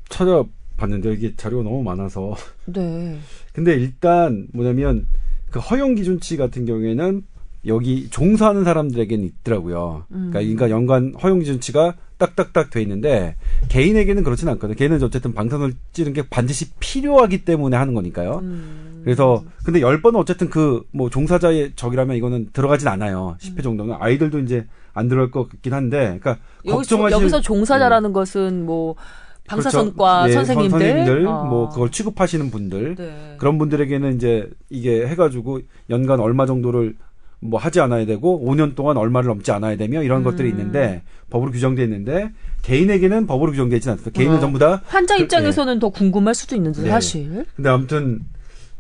[SPEAKER 2] 찾아봤는데 이게 자료가 너무 많아서. 네. 근데 일단 뭐냐면 그 허용 기준치 같은 경우에는 여기 종사하는 사람들에게는 있더라고요. 그러니까 음. 그러니까 연관 허용 기준치가 딱딱딱 돼 있는데 개인에게는 그렇지는 않거든요. 개인은 어쨌든 방사선을 찌는 게 반드시 필요하기 때문에 하는 거니까요. 음. 그래서 근데 열 번은 어쨌든 그 뭐 종사자의 적이라면 이거는 들어가진 않아요. 10회 음. 정도는 아이들도 이제 안 들어갈 것 같긴 한데, 그러니까 걱정하실
[SPEAKER 1] 여기서 종사자라는 네. 것은 뭐 방사선과 그렇죠. 예, 선생님들, 선생님들
[SPEAKER 2] 어. 뭐 그걸 취급하시는 분들 네. 그런 분들에게는 이제 이게 해가지고 연간 얼마 정도를 뭐 하지 않아야 되고 5년 동안 얼마를 넘지 않아야 되며 이런 음. 것들이 있는데 법으로 규정돼 있는데 개인에게는 법으로 규정되어 있지는 않습니다. 개인은 어. 전부 다
[SPEAKER 1] 환자 그, 입장에서는 그, 더 궁금할 수도 있는데 네. 사실.
[SPEAKER 2] 근데 아무튼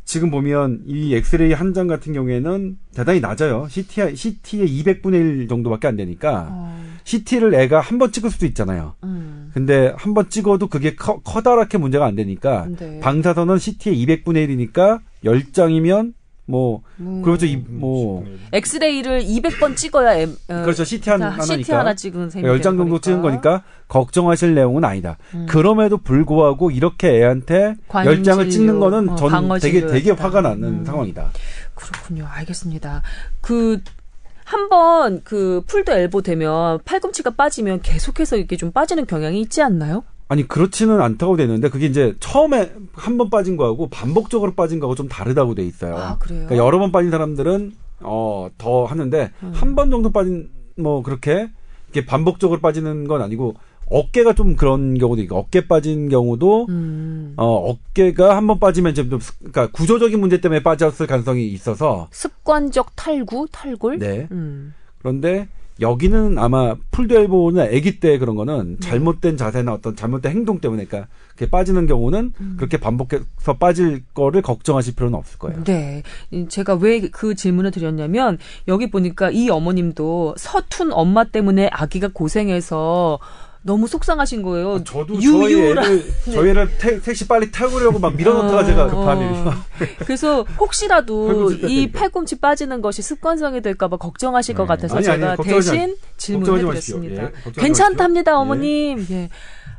[SPEAKER 2] 지금 보면 이 엑스레이 한 장 같은 경우에는 대단히 낮아요. CT CT의 200분의 1 정도밖에 안 되니까 어. CT를 애가 한 번 찍을 수도 있잖아요. 음. 근데 한 번 찍어도 그게 커, 커다랗게 문제가 안 되니까 네. 방사선은 CT의 200분의 1이니까 10장이면 뭐 음. 그렇죠 이뭐
[SPEAKER 1] 엑스레이를 200번 찍어야 엠,
[SPEAKER 2] 어, 그렇죠 CT 한 하나니까
[SPEAKER 1] CT 하나 찍은
[SPEAKER 2] 10장 정도 찍은 거니까 걱정하실 내용은 아니다. 음. 그럼에도 불구하고 이렇게 애한테 10장을 찍는 거는 어, 전 되게 되게 화가 나는 음. 상황이다.
[SPEAKER 1] 그렇군요. 알겠습니다. 그 한번 그 풀드 엘보 되면 팔꿈치가 빠지면 계속해서 이렇게 좀 빠지는 경향이 있지 않나요?
[SPEAKER 2] 아니 그렇지는 않다고 되는데 그게 이제 처음에 한 번 빠진 거하고 반복적으로 빠진 거하고 좀 다르다고 돼 있어요.
[SPEAKER 1] 아, 그래요?
[SPEAKER 2] 그러니까 여러 번 빠진 사람들은 어 더 하는데 음. 한번 정도 빠진 뭐 그렇게 이게 반복적으로 빠지는 건 아니고 어깨가 좀 그런 경우도 있고 어깨 빠진 경우도 음. 어 어깨가 한 번 빠지면 좀 그러니까 구조적인 문제 때문에 빠졌을 가능성이 있어서
[SPEAKER 1] 습관적 탈구 탈골
[SPEAKER 2] 네 음. 그런데 여기는 아마 풀드엘보는 아기 때 그런 거는 네. 잘못된 자세나 어떤 잘못된 행동 때문에 그러니까 그렇게 빠지는 경우는 음. 그렇게 반복해서 빠질 거를 걱정하실 필요는 없을 거예요.
[SPEAKER 1] 네. 제가 왜 그 질문을 드렸냐면 여기 보니까 이 어머님도 서툰 엄마 때문에 아기가 고생해서 너무 속상하신 거예요.
[SPEAKER 2] 아, 저도 유유라. 저희 애를, 네. 저희 애를 태, 택시 빨리 태우려고 막 밀어넣다가 어, 제가 급한 일이. 어.
[SPEAKER 1] 그래서 혹시라도 이 팔꿈치 빠지는 것이 습관성이 될까봐 걱정하실 네. 것 같아서 아니, 제가 아니, 대신 질문해드렸습니다. 예, 괜찮답니다, 어머님. 예. 예.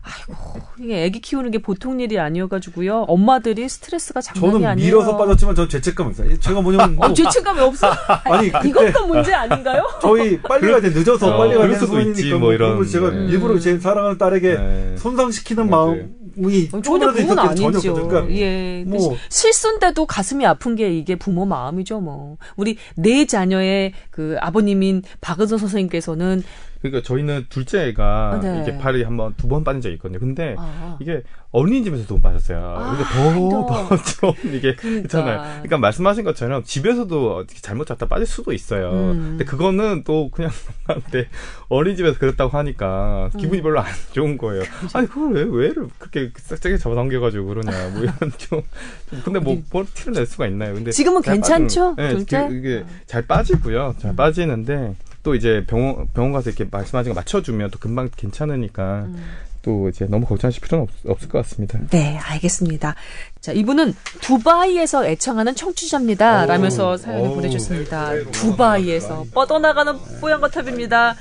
[SPEAKER 1] 아이고 이게 아기 키우는 게 보통 일이 아니어가지고요. 엄마들이 스트레스가 장난이
[SPEAKER 2] 저는
[SPEAKER 1] 아니에요.
[SPEAKER 2] 밀어서 빠졌지만 저는 죄책감이 있어요. 제가 뭐냐면
[SPEAKER 1] 어, 죄책감이 없어. 아니 그때 이것도 문제 아닌가요?
[SPEAKER 2] 저희 빨리 가야 돼 늦어서 어, 빨리 가야
[SPEAKER 3] 수도 있지 뭐, 뭐 이런.
[SPEAKER 2] 제가 네. 일부러 제 사랑하는 딸에게 네. 손상시키는 마음이
[SPEAKER 1] 어, 전혀 그건 아니죠. 그러니까 예, 뭐 실수인데도 가슴이 아픈 게 이게 부모 마음이죠 뭐. 우리 네 자녀의 그 아버님인 박은선 선생님께서는
[SPEAKER 3] 그러니까 저희는 둘째가 아, 네. 이게 발이 한 번 두 번 빠진 적이 있거든요. 근데 아. 이게 어린이집에서 두번 빠졌어요. 아, 그러니까 더더 좀 이게 그러니까. 있잖아요. 그러니까 말씀하신 것처럼 집에서도 잘못 잡다 빠질 수도 있어요. 음. 근데 그거는 또 그냥 근데 어린이집에서 그랬다고 하니까 기분이 음. 별로 안 좋은 거예요. 그렇죠. 아니 그걸 왜 왜를 그렇게 싹짝이 잡아당겨가지고 그러냐. 뭐 이런 좀, 근데 뭐, 뭘 티를 낼 수가 있나요? 근데
[SPEAKER 1] 지금은 괜찮죠? 네, 둘째?
[SPEAKER 3] 이게 잘 빠지고요. 잘 음. 빠지는데 또 이제 병원 병원 가서 이렇게 말씀하신 거 맞춰주면 또 금방 괜찮으니까 음. 또 이제 너무 걱정하실 필요는 없, 을것 같습니다.
[SPEAKER 1] 네, 알겠습니다. 자, 이분은 두바이에서 애청하는 청취자입니다. 오, 라면서 사연을 오, 보내주셨습니다. 네, 네, 두바이에서 뻗어나가는 뽀얀거탑입니다.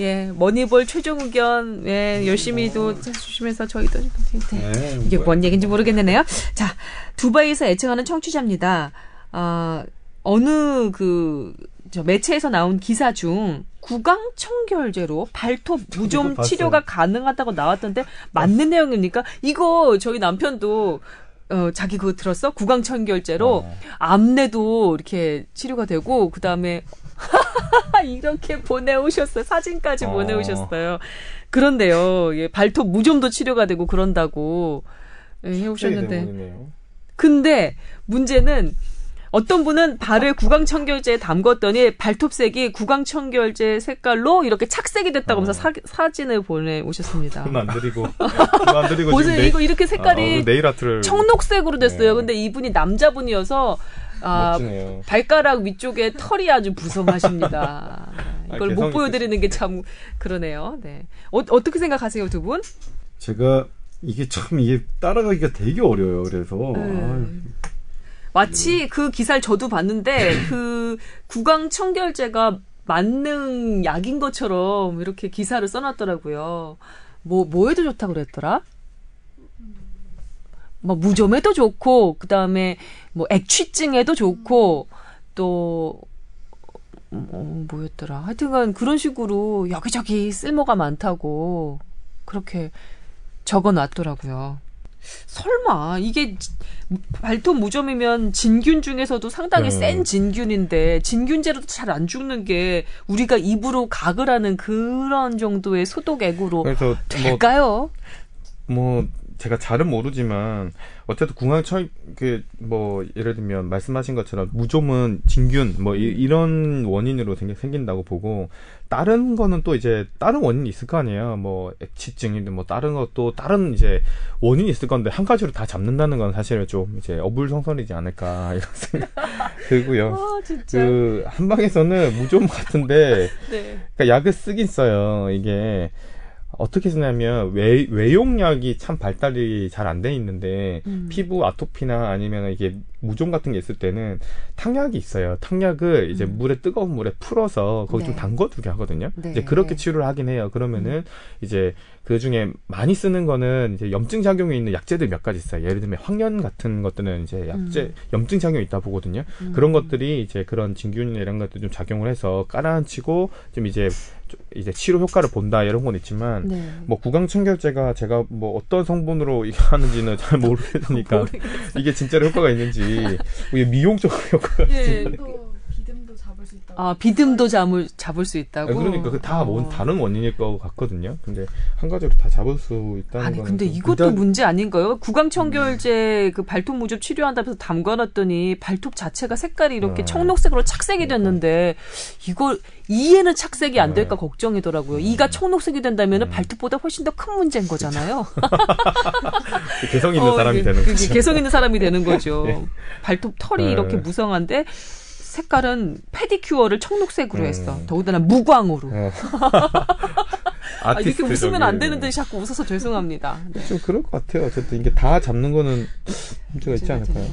[SPEAKER 1] 예, 머니볼 최종 의견, 예, 열심히 또 해주시면서 저희도, 네, 네, 이게 뭔 얘기인지 모르겠네요. 자, 두바이에서 애청하는 청취자입니다. 아, 어느 그, 저 매체에서 나온 기사 중 구강 청결제로 발톱 무좀 치료가 가능하다고 나왔던데 맞는 내용입니까? 이거 저희 남편도 어, 자기 그거 들었어? 구강 청결제로 어. 암내도 이렇게 치료가 되고 그 다음에 이렇게 보내오셨어요. 사진까지 어. 보내오셨어요. 그런데요. 예, 발톱 무좀도 치료가 되고 그런다고 예, 해오셨는데. 근데 문제는 어떤 분은 발을 구강청결제에 담궜더니 발톱색이 구강청결제 색깔로 이렇게 착색이 됐다고 하면서 사, 사진을 보내오셨습니다.
[SPEAKER 3] 돈안 드리고. 돈안 드리고.
[SPEAKER 1] 보세요. 이거 이렇게 색깔이 아, 네일 아트를. 청록색으로 됐어요. 네. 근데 이분이 남자분이어서 아, 발가락 위쪽에 털이 아주 부성하십니다. 이걸 아, 못 보여드리는 게 참 그러네요. 네. 어, 어떻게 생각하세요, 두 분?
[SPEAKER 2] 제가 이게 참 이게 따라가기가 되게 어려워요. 그래서 네.
[SPEAKER 1] 마치 네. 그 기사를 저도 봤는데 그 구강 청결제가 만능 약인 것처럼 이렇게 기사를 써놨더라고요. 뭐 뭐에도 좋다 그랬더라? 뭐 무좀에도 좋고 그 다음에 뭐 액취증에도 좋고 또 뭐, 뭐였더라. 하여튼간 그런 식으로 여기저기 쓸모가 많다고 그렇게 적어 놨더라고요. 설마 이게 발톱 무좀이면 진균 중에서도 상당히 네. 센 진균인데 진균제로도 잘 안 죽는 게 우리가 입으로 각을 하는 그런 정도의 소독액으로 그래서 뭐 될까요?
[SPEAKER 3] 뭐, 뭐 제가 잘은 모르지만 어쨌든 궁합처 그뭐 예를 들면 말씀하신 것처럼 무좀은 진균 뭐 이, 런 원인으로 생긴다고 보고 다른 거는 또 이제 다른 원인이 있을 거 아니에요. 뭐 액취증이든 뭐 다른 것도 다른 이제 원인이 있을 건데 한 가지로 다 잡는다는 건 사실은 좀 이제 어불성설이지 않을까 이런 생각 들고요. 아, 그 한방에서는 무좀 같은데 네. 그러니까 약을 쓰긴 써요. 이게 어떻게 쓰냐면 외, 외용약이 참 발달이 잘 안 돼 있는데 음. 피부 아토피나 아니면 이게 무좀 같은 게 있을 때는 탕약이 있어요. 탕약을 이제 음. 물에 뜨거운 물에 풀어서 거기 네. 좀 담궈두게 하거든요. 네. 이제 그렇게 치료를 하긴 해요. 그러면은 음. 이제 그 중에 많이 쓰는 거는 이제 염증 작용이 있는 약제들 몇 가지 있어요. 예를 들면 황련 같은 것들은 이제 약제 음. 염증 작용이 있다 보거든요. 음. 그런 것들이 이제 그런 진균이나 이런 것들 좀 작용을 해서 깔아앉히고 좀 이제 이제 치료 효과를 본다 이런 건 있지만 네. 뭐 구강 청결제가 제가 뭐 어떤 성분으로 이게 하는지는 잘 모르니까 이게 진짜로 효과가 있는지 미용적 효과가 예,
[SPEAKER 1] 아, 비듬도 잡을, 잡을 수 있다고?
[SPEAKER 3] 네, 그러니까 그다 어. 다른 원인일 것 같거든요. 근데 한 가지로 다 잡을 수 있다는
[SPEAKER 1] 아니, 근데 이것도 일단... 문제 아닌가요? 구강청결제 음. 그 발톱 무좀 치료한다면서 담가놨더니 발톱 자체가 색깔이 이렇게 아. 청록색으로 착색이 그러니까. 됐는데 이걸 이에는 착색이 안 될까 네. 걱정이더라고요. 이가 청록색이 된다면 은 음. 발톱보다 훨씬 더 큰 문제인 거잖아요.
[SPEAKER 3] 개성 있는 어, 사람이 되는 거죠.
[SPEAKER 1] 개성 있는 사람이 되는 거죠. 네. 발톱 털이 네. 이렇게 무성한데 색깔은 페디큐어를 청록색으로 음. 했어. 더군다나 무광으로. 어. 아, 이렇게 웃으면 안 되는데 자꾸 웃어서 죄송합니다.
[SPEAKER 3] 네. 좀 그럴 것 같아요. 어쨌든 이게 다 잡는 거는 문제가 있지 않을까요?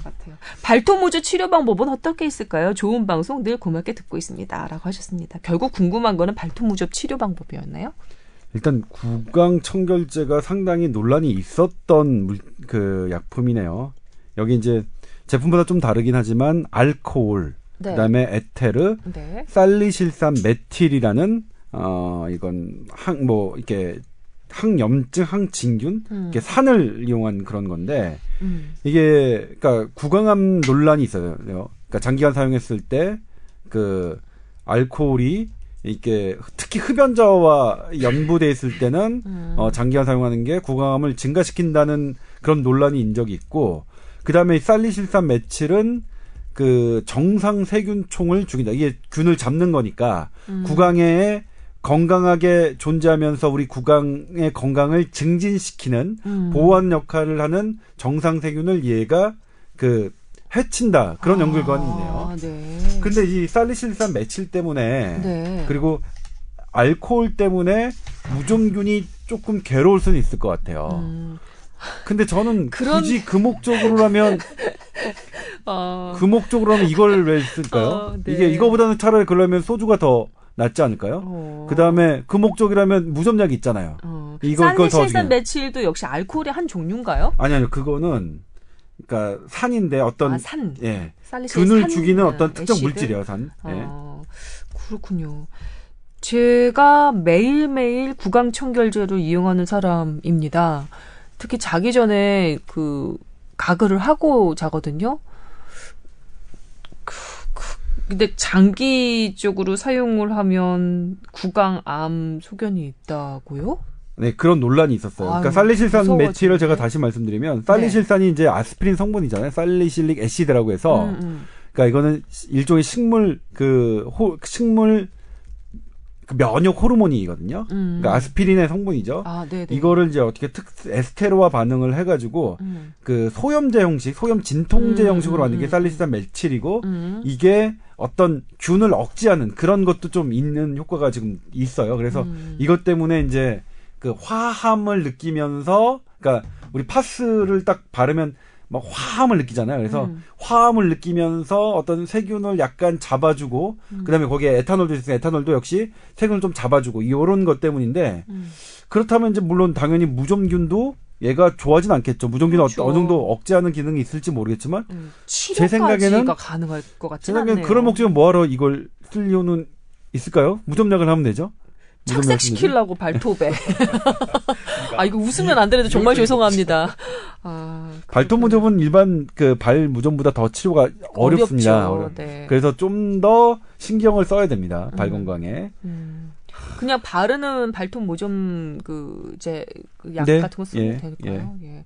[SPEAKER 1] 발토무즈 치료 방법은 어떻게 있을까요? 좋은 방송 늘 고맙게 듣고 있습니다. 라고 하셨습니다. 결국 궁금한 거는 발토무즈 치료 방법이었나요?
[SPEAKER 2] 일단 구강 청결제가 상당히 논란이 있었던 물, 그 약품이네요. 여기 이제 제품보다 좀 다르긴 하지만 알코올, 네. 그다음에 에테르, 네. 살리실산 메틸이라는 어 이건 항 뭐 이렇게 항염증, 항진균, 음. 이게 산을 이용한 그런 건데 음. 이게 그러니까 구강암 논란이 있어요. 그러니까 장기간 사용했을 때 그 알코올이 이게 특히 흡연자와 연부돼 있을 때는 음. 어, 장기간 사용하는 게 구강암을 증가시킨다는 그런 논란이 인 적이 있고 그다음에 살리실산 메칠은 그 정상 세균총을 죽인다. 이게 균을 잡는 거니까 음. 구강에 건강하게 존재하면서 우리 구강의 건강을 증진시키는 음. 보완 역할을 하는 정상 세균을 얘가 그 해친다 그런 아, 연구결과는 있네요. 네. 근데 이 살리실산 메칠 때문에 네. 그리고 알코올 때문에 무좀균이 조금 괴로울 수는 있을 것 같아요. 음. 근데 저는 그런... 굳이 그 목적으로라면 어... 그 목적으로라면 이걸 왜 쓸까요? 어, 네. 이게 이거보다는 차라리 그러면 소주가 더 낫지 않을까요? 어... 그 다음에 그 목적이라면 무좀약이 있잖아요. 어...
[SPEAKER 1] 이거 더 주면 메칠도 역시 알코올의 한 종류인가요?
[SPEAKER 2] 아니 아니요 그거는 그러니까 산인데 어떤 아, 산. 예. 균을 산, 죽이는 어떤 특정 애시드? 물질이에요 산. 예.
[SPEAKER 1] 아, 그렇군요. 제가 매일매일 구강 청결제를 이용하는 사람입니다. 특히 자기 전에 그 가글을 하고 자거든요. 그, 그, 근데 장기적으로 사용을 하면 구강암 소견이 있다고요?
[SPEAKER 2] 네, 그런 논란이 있었어요. 그러니까 아유, 그러니까 살리실산 메틸을 제가 다시 말씀드리면 살리실산이 네. 이제 아스피린 성분이잖아요. 살리실릭 애시드라고 해서 음, 음. 그러니까 이거는 일종의 식물 그 호, 식물 그 면역 호르몬이거든요. 음. 그러니까 아스피린의 성분이죠. 아, 이거를 이제 어떻게 특 에스테로와 반응을 해가지고 음. 그 소염제 형식, 소염 진통제 음. 형식으로 만든 게 음. 살리실산 메칠이고 음. 이게 어떤 균을 억제하는 그런 것도 좀 있는 효과가 지금 있어요. 그래서 음. 이것 때문에 이제 그 화함을 느끼면서 그러니까 우리 파스를 딱 바르면 막 화함을 느끼잖아요. 그래서 음. 화함을 느끼면서 어떤 세균을 약간 잡아주고 음. 그다음에 거기에 에탄올도 있으니까 에탄올도 역시 세균을 좀 잡아주고 이런 것 때문인데 음. 그렇다면 이제 물론 당연히 무좀균도 얘가 좋아하진 않겠죠. 무좀균은 그렇죠. 어느 정도 억제하는 기능이 있을지 모르겠지만 음.
[SPEAKER 1] 제 생각에는 가능할 것 같지 않네요.
[SPEAKER 2] 그런 목적은 뭐하러 이걸 쓸 이유는 있을까요? 무좀약을 하면 되죠.
[SPEAKER 1] 착색시키려고 발톱에. 아, 이거 웃으면 안 되는데 정말 죄송합니다. 아,
[SPEAKER 2] 발톱 무좀은 일반 그 발 무좀보다 더 치료가 어렵습니다. 네. 그래서 좀 더 신경을 써야 됩니다. 발 음. 건강에. 음.
[SPEAKER 1] 그냥 바르는 발톱 무좀 그 이제 그약 네. 같은 거 쓰면 예. 될까요? 예. 예.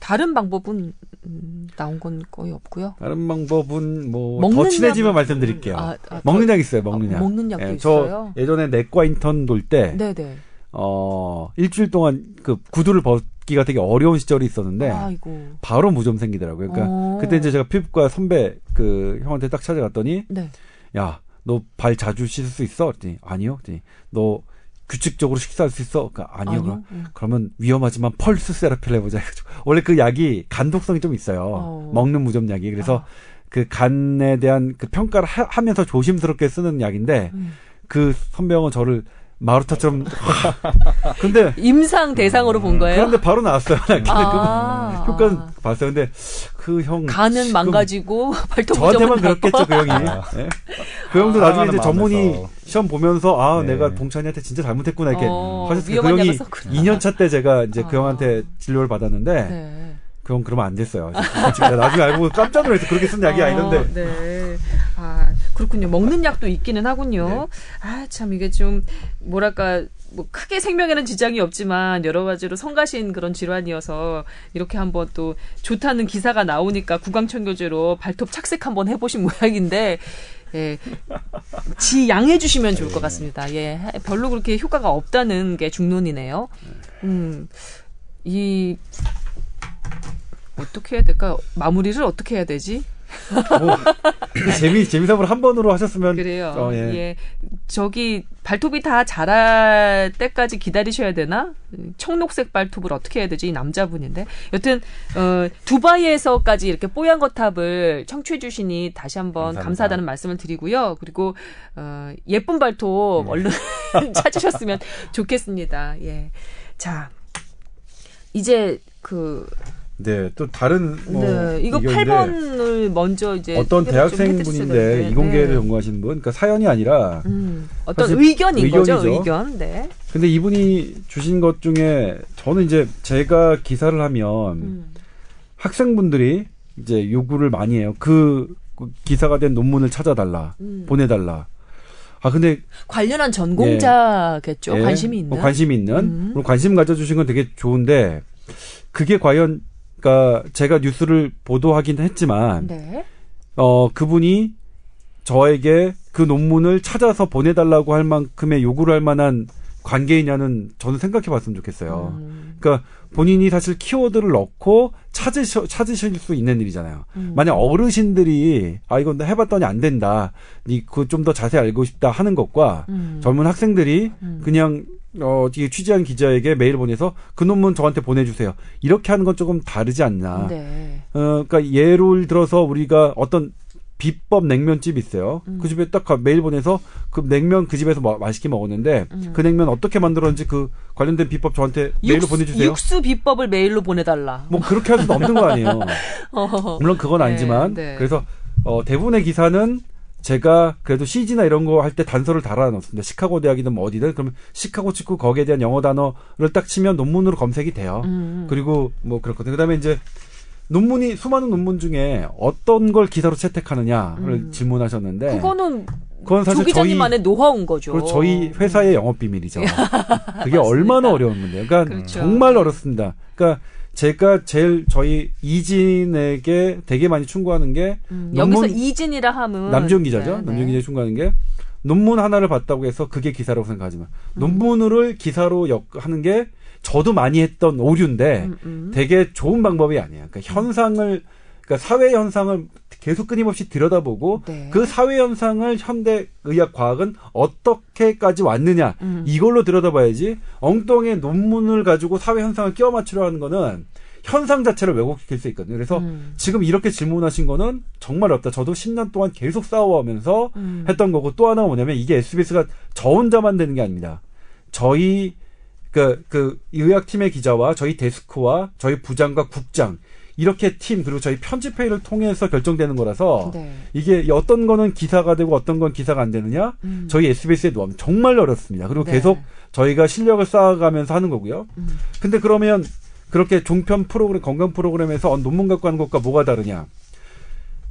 [SPEAKER 1] 다른 방법은 음, 나온 건 거의 없고요.
[SPEAKER 2] 다른 방법은 뭐 더 친해지면 약... 말씀드릴게요. 아, 아, 먹는 약 있어요. 먹는 아, 약.
[SPEAKER 1] 먹는 약도 예, 있어요.
[SPEAKER 2] 저 예전에 내과 인턴 돌 때, 네네. 어 일주일 동안 그 구두를 벗기가 되게 어려운 시절이 있었는데, 아이고. 바로 무좀 생기더라고요. 그러니까 오. 어. 그때 이제 제가 피부과 선배 그 형한테 딱 찾아갔더니, 네. 야. 너 발 자주 씻을 수 있어? 그랬더니 아니요. 그랬더니 너 규칙적으로 식사할 수 있어? 그러니까 아니요. 아니요? 응. 그러면 위험하지만 펄스 세라피를 해보자 해가지고 원래 그 약이 간독성이 좀 있어요. 어. 먹는 무좀 약이 그래서 아. 그 간에 대한 그 평가를 하, 면서 조심스럽게 쓰는 약인데 음. 그 선배형은 저를 마루타처럼. 근데
[SPEAKER 1] 임상 대상으로 본 거예요.
[SPEAKER 2] 그런데 바로 나왔어요. 아~ 그 효과는 봤어요. 근데 그 형
[SPEAKER 1] 간은 망가지고 발톱
[SPEAKER 2] 저한테만 그렇겠죠 그 형이. 네? 그 형도 아, 나중에 이제 전문의 시험 보면서 아 네. 내가 동찬이한테 진짜 잘못했구나 이렇게 어, 하셨어요. 그 형이 2년 차 때 제가 이제 그 아. 그 형한테 진료를 받았는데. 네. 그럼 그러면 안 됐어요. 나중에 알고 깜짝 놀라서 그렇게 쓴 약이 어, 아니던데.
[SPEAKER 1] 네. 아, 그렇군요. 먹는 약도 있기는 하군요. 네. 아, 참 이게 좀 뭐랄까 뭐 크게 생명에는 지장이 없지만 여러 가지로 성가신 그런 질환이어서 이렇게 한번 또 좋다는 기사가 나오니까 구강청교제로 발톱 착색 한번 해보신 모양인데 예, 지 양해 주시면 좋을 것 네. 같습니다. 예, 별로 그렇게 효과가 없다는 게 중론이네요. 음, 이 어떻게 해야 될까? 마무리를 어떻게 해야 되지?
[SPEAKER 2] 뭐, 재미 재미삼을 한 번으로 하셨으면
[SPEAKER 1] 그래요. 어, 예. 예. 저기 발톱이 다 자랄 때까지 기다리셔야 되나? 청록색 발톱을 어떻게 해야 되지? 이 남자분인데. 여튼 어, 두바이에서까지 이렇게 뽀얀 거탑을 청취해 주시니 다시 한번 감사합니다. 감사하다는 말씀을 드리고요. 그리고 어, 예쁜 발톱 네. 얼른 찾으셨으면 좋겠습니다. 예. 자. 이제 그
[SPEAKER 2] 네, 또 다른 뭐
[SPEAKER 1] 네, 이거 8번을 먼저 이제
[SPEAKER 2] 어떤 대학생분인데 이공계를 네. 전공하시는 분, 그러니까 사연이 아니라
[SPEAKER 1] 음, 어떤 의견인 의견이죠. 거죠, 의견. 네.
[SPEAKER 2] 근데 이분이 주신 것 중에 저는 이제 제가 기사를 하면 음. 학생분들이 이제 요구를 많이 해요. 그 기사가 된 논문을 찾아달라, 음. 보내달라. 아 근데
[SPEAKER 1] 관련한 전공자겠죠. 예, 관심이 있는. 뭐
[SPEAKER 2] 관심이 있는. 음. 관심 가져주신 건 되게 좋은데 그게 과연 그러니까 제가 뉴스를 보도하긴 했지만 네. 어 그분이 저에게 그 논문을 찾아서 보내달라고 할 만큼의 요구를 할 만한 관계이냐는 저는 생각해 봤으면 좋겠어요. 음. 그러니까 본인이 사실 키워드를 넣고 찾으셔, 찾으실 수 있는 일이잖아요. 음. 만약 어르신들이 아 이건 해봤더니 안 된다. 이그 좀 더 자세히 알고 싶다 하는 것과 음. 젊은 학생들이 음. 그냥 어, 취재한 기자에게 메일 보내서 그 논문 저한테 보내주세요. 이렇게 하는 건 조금 다르지 않나. 네. 어, 그러니까 예를 들어서 우리가 어떤 비법 냉면집 있어요. 음. 그 집에 딱 메일 보내서 그 냉면 그 집에서 뭐 맛있게 먹었는데 음. 그 냉면 어떻게 만들었는지 그 관련된 비법 저한테 메일로 보내주세요.
[SPEAKER 1] 육수 비법을 메일로 보내달라.
[SPEAKER 2] 뭐 그렇게 할 수도 없는 거 아니에요. 어. 물론 그건 아니지만 네, 네. 그래서 어, 대부분의 기사는 제가 그래도 CG나 이런 거 할 때 단서를 달아 놓습니다. 시카고 대학이든 뭐 어디든 그러면 시카고 치고 거기에 대한 영어 단어를 딱 치면 논문으로 검색이 돼요. 음. 그리고 뭐 그렇거든요. 그다음에 이제 논문이 수많은 논문 중에 어떤 걸 기사로 채택하느냐를 음. 질문하셨는데
[SPEAKER 1] 그거는 그건 사실 기자님만의 노하우인 거죠.
[SPEAKER 2] 그리고 저희 회사의 영업 비밀이죠. 그게 얼마나 어려운 문제예요. 그러니까 그렇죠. 정말 어렵습니다. 그러니까 제가 제일 저희 이진에게 되게 많이 충고하는 게
[SPEAKER 1] 음, 여기서 이진이라 하면
[SPEAKER 2] 남지훈 기자죠. 네, 네. 남지훈 기자 충고하는 게 논문 하나를 봤다고 해서 그게 기사라고 생각하지 마. 음. 논문을 기사로 역 하는 게 저도 많이 했던 오류인데 음, 음. 되게 좋은 방법이 아니에요. 그러니까 현상을 그러니까 사회 현상을 계속 끊임없이 들여다보고 네. 그 사회 현상을 현대 의학 과학은 어떻게까지 왔느냐 음. 이걸로 들여다봐야지 엉뚱의 논문을 가지고 사회 현상을 끼워 맞추려 하는 거는 현상 자체를 왜곡시킬 수 있거든요. 그래서 음. 지금 이렇게 질문하신 거는 정말 없다. 저도 10년 동안 계속 싸워오면서 음. 했던 거고 또 하나가 뭐냐면 이게 SBS가 저 혼자만 되는 게 아닙니다. 저희 그, 그, 의학팀의 기자와 저희 데스크와 저희 부장과 국장, 이렇게 팀, 그리고 저희 편집회의를 통해서 결정되는 거라서, 네. 이게 어떤 거는 기사가 되고 어떤 건 기사가 안 되느냐, 음. 저희 SBS의 노하우 정말 어렵습니다. 그리고 네. 계속 저희가 실력을 쌓아가면서 하는 거고요. 음. 근데 그러면 그렇게 종편 프로그램, 건강 프로그램에서 논문 갖고 하는 것과 뭐가 다르냐?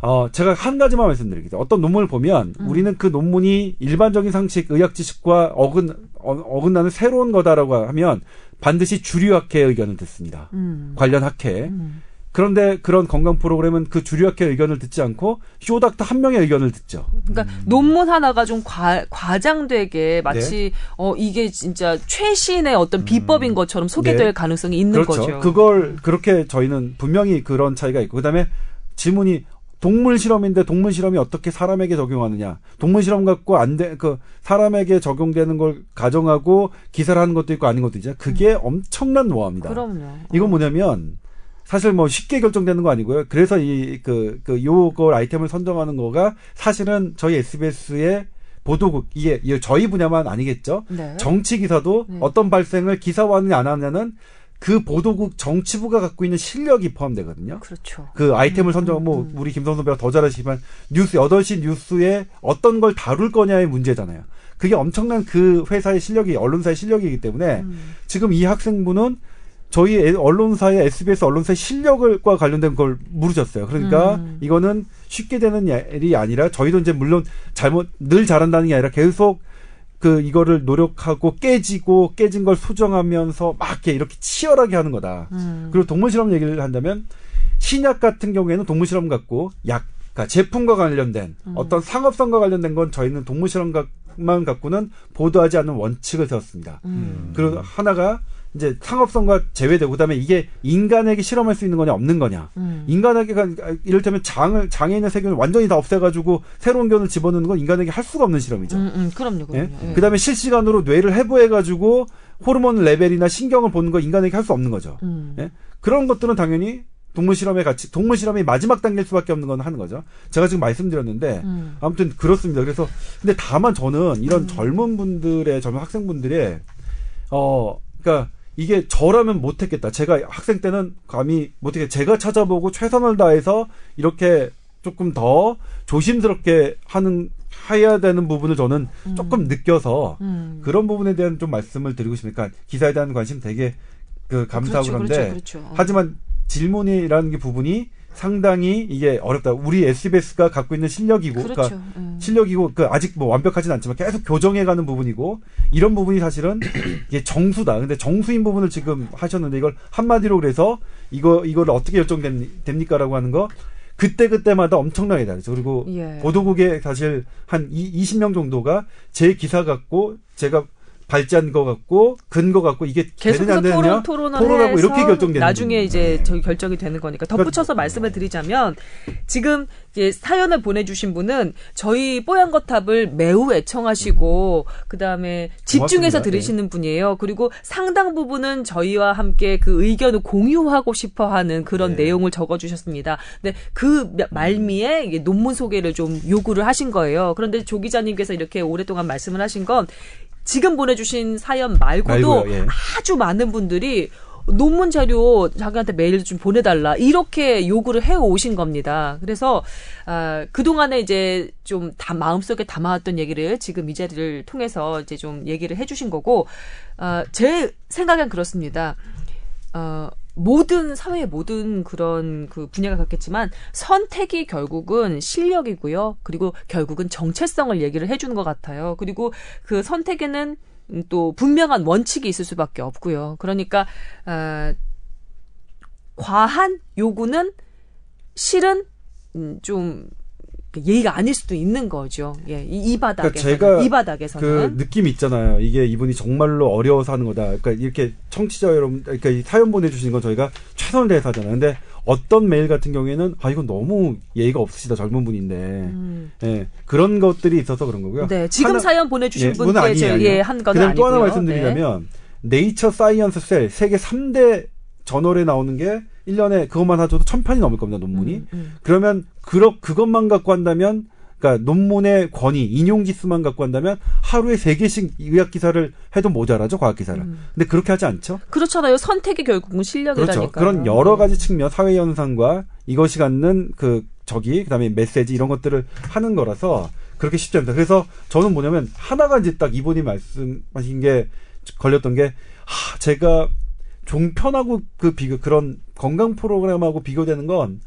[SPEAKER 2] 어, 제가 한 가지만 말씀드리겠습니다. 어떤 논문을 보면 음. 우리는 그 논문이 일반적인 상식, 의학 지식과 어긋, 어, 어긋나는 새로운 거다라고 하면 반드시 주류 학회의 의견을 듣습니다. 음. 관련 학회. 음. 그런데 그런 건강 프로그램은 그 주류 학회 의견을 듣지 않고 쇼닥터 한 명의 의견을 듣죠.
[SPEAKER 1] 그러니까 음. 논문 하나가 좀 과, 과장되게 마치 네. 어 이게 진짜 최신의 어떤 비법인 음. 것처럼 소개될 네. 가능성이 있는
[SPEAKER 2] 그렇죠.
[SPEAKER 1] 거죠.
[SPEAKER 2] 그걸 그렇게 저희는 분명히 그런 차이가 있고 그다음에 질문이 동물 실험인데 동물 실험이 어떻게 사람에게 적용하느냐. 동물 실험 갖고 안 돼, 그, 사람에게 적용되는 걸 가정하고 기사를 하는 것도 있고 아닌 것도 있죠. 그게 음. 엄청난 노하우입니다.
[SPEAKER 1] 그럼요.
[SPEAKER 2] 이건 뭐냐면, 사실 뭐 쉽게 결정되는 거 아니고요. 그래서 이, 그, 그, 요걸 아이템을 선정하는 거가 사실은 저희 SBS의 보도국, 이게, 이게 저희 분야만 아니겠죠. 네. 정치 기사도 네. 어떤 발생을 기사화하느냐 안 하느냐는 그 보도국 정치부가 갖고 있는 실력이 포함되거든요.
[SPEAKER 1] 그렇죠.
[SPEAKER 2] 그 아이템을 음, 선정하고 뭐 음, 음. 우리 김성 선배가 더 잘하시지만 뉴스 8시 뉴스에 어떤 걸 다룰 거냐의 문제잖아요. 그게 엄청난 그 회사의 실력이 언론사의 실력이기 때문에 음. 지금 이 학생분은 저희 언론사의 SBS 언론사의 실력과 관련된 걸 물으셨어요. 그러니까 음. 이거는 쉽게 되는 일이 아니라 저희도 이제 물론 잘못 늘 잘한다는 게 아니라 계속 그 이거를 노력하고 깨지고 깨진 걸 수정하면서 막 이렇게, 치열하게 하는 거다. 음. 그리고 동물 실험 얘기를 한다면 신약 같은 경우에는 동물 실험 갖고 약 그러니까 제품과 관련된 음. 어떤 상업성과 관련된 건 저희는 동물 실험만 갖고는 보도하지 않는 원칙을 세웠습니다. 음. 그리고 하나가 이제 상업성과 제외되고 그다음에 이게 인간에게 실험할 수 있는 거냐 없는 거냐. 음. 인간에게 이를테면 장을 장에 있는 세균을 완전히 다 없애가지고 새로운 견을 집어넣는 건 인간에게 할 수가 없는 실험이죠.
[SPEAKER 1] 음, 음, 그럼요, 그럼요. 예?
[SPEAKER 2] 예. 그다음에 실시간으로 뇌를 해부해가지고 호르몬 레벨이나 신경을 보는 거 인간에게 할 수 없는 거죠. 음. 예? 그런 것들은 당연히 동물 실험에 같이 동물 실험이 마지막 단계일 수밖에 없는 건 하는 거죠. 제가 지금 말씀드렸는데 음. 아무튼 그렇습니다. 그래서 근데 다만 저는 이런 음. 젊은 분들의 젊은 학생분들의 어 그러니까 이게 저라면 못했겠다. 제가 학생 때는 감히 못했게 제가 찾아보고 최선을 다해서 이렇게 조금 더 조심스럽게 하는 해야 되는 부분을 저는 음. 조금 느껴서 음. 그런 부분에 대한 좀 말씀을 드리고 싶으니까 기사에 대한 관심 되게 그 감사하고 그렇죠, 그런데 그렇죠, 그렇죠. 하지만 질문이라는 게 부분이 상당히 이게 어렵다. 우리 SBS가 갖고 있는 실력이고, 그렇죠. 그러니까 음. 실력이고, 그 아직 뭐 완벽하진 않지만 계속 교정해가는 부분이고 이런 부분이 사실은 이게 정수다. 근데 정수인 부분을 지금 하셨는데 이걸 한마디로 그래서 이거 이걸 어떻게 결정됩니까라고 하는 거 그때 그때마다 엄청나게 다르죠. 그리고 예. 보도국에 사실 한 20명 정도가 제 기사 갖고 제가 발전 거 같고 근거 같고 이게
[SPEAKER 1] 계속해서 토론 토론을 토론하고 이렇게 결정되는 나중에 거예요. 이제 저기 결정이 되는 거니까 덧붙여서 그러니까, 말씀을 드리자면 지금 이제 사연을 보내주신 분은 저희 뽀얀 거탑을 매우 애청하시고 그 다음에 집중해서 고맙습니다. 들으시는 네. 분이에요. 그리고 상당 부분은 저희와 함께 그 의견을 공유하고 싶어하는 그런 네. 내용을 적어주셨습니다. 근데 그 말미에 논문 소개를 좀 요구를 하신 거예요. 그런데 조 기자님께서 이렇게 오랫동안 말씀을 하신 건 지금 보내주신 사연 말고도 예. 아주 많은 분들이 논문 자료 자기한테 메일 좀 보내달라 이렇게 요구를 해 오신 겁니다. 그래서 아, 그 동안에 이제 좀 다 마음속에 담아왔던 얘기를 지금 이 자리를 통해서 이제 좀 얘기를 해주신 거고 아, 제 생각엔 그렇습니다. 어, 모든 사회의 모든 그런 그 분야가 같겠지만 선택이 결국은 실력이고요. 그리고 결국은 정체성을 얘기를 해주는 것 같아요. 그리고 그 선택에는 또 분명한 원칙이 있을 수밖에 없고요. 그러니까 아, 과한 요구는 실은 음, 좀 예의가 아닐 수도 있는 거죠. 예, 이, 이 바닥에서 그러니까 제가 이 바닥에서는
[SPEAKER 2] 그 느낌이 있잖아요. 이게 이분이 정말로 어려워서 하는 거다. 그러니까 이렇게 청취자 여러분, 그러니까 이 사연 보내주신 건 저희가 최선을 다해서 하잖아요. 근데 어떤 메일 같은 경우에는 아 이건 너무 예의가 없으시다 젊은 분인데 음. 예 그런 것들이 있어서 그런 거고요.
[SPEAKER 1] 네, 지금 하나, 사연 보내주신 예, 분께 아니에요, 예, 한 건은
[SPEAKER 2] 그다음 또 하나 말씀드리자면 네. 네이처 사이언스 셀 세계 3대 저널에 나오는 게 1년에 그것만 하셔도 천 편이 넘을 겁니다, 논문이. 음, 음. 그러면 그러, 그것만 갖고 한다면 그러니까 논문의 권위, 인용 지수만 갖고 한다면 하루에 세 개씩 의학 기사를 해도 모자라죠, 과학 기사를. 음. 근데 그렇게 하지 않죠?
[SPEAKER 1] 그렇잖아요. 선택이 결국은 실력이라니까. 그렇죠.
[SPEAKER 2] 그런 여러 가지 측면, 사회 현상과 이것이 갖는 그 저기 그다음에 메시지 이런 것들을 하는 거라서 그렇게 쉽지 않다. 그래서 저는 뭐냐면 하나가 이제 딱 이분이 말씀하신 게 걸렸던 게 하, 제가 종편하고 그 비교 그런 건강 프로그램하고 비교되는 건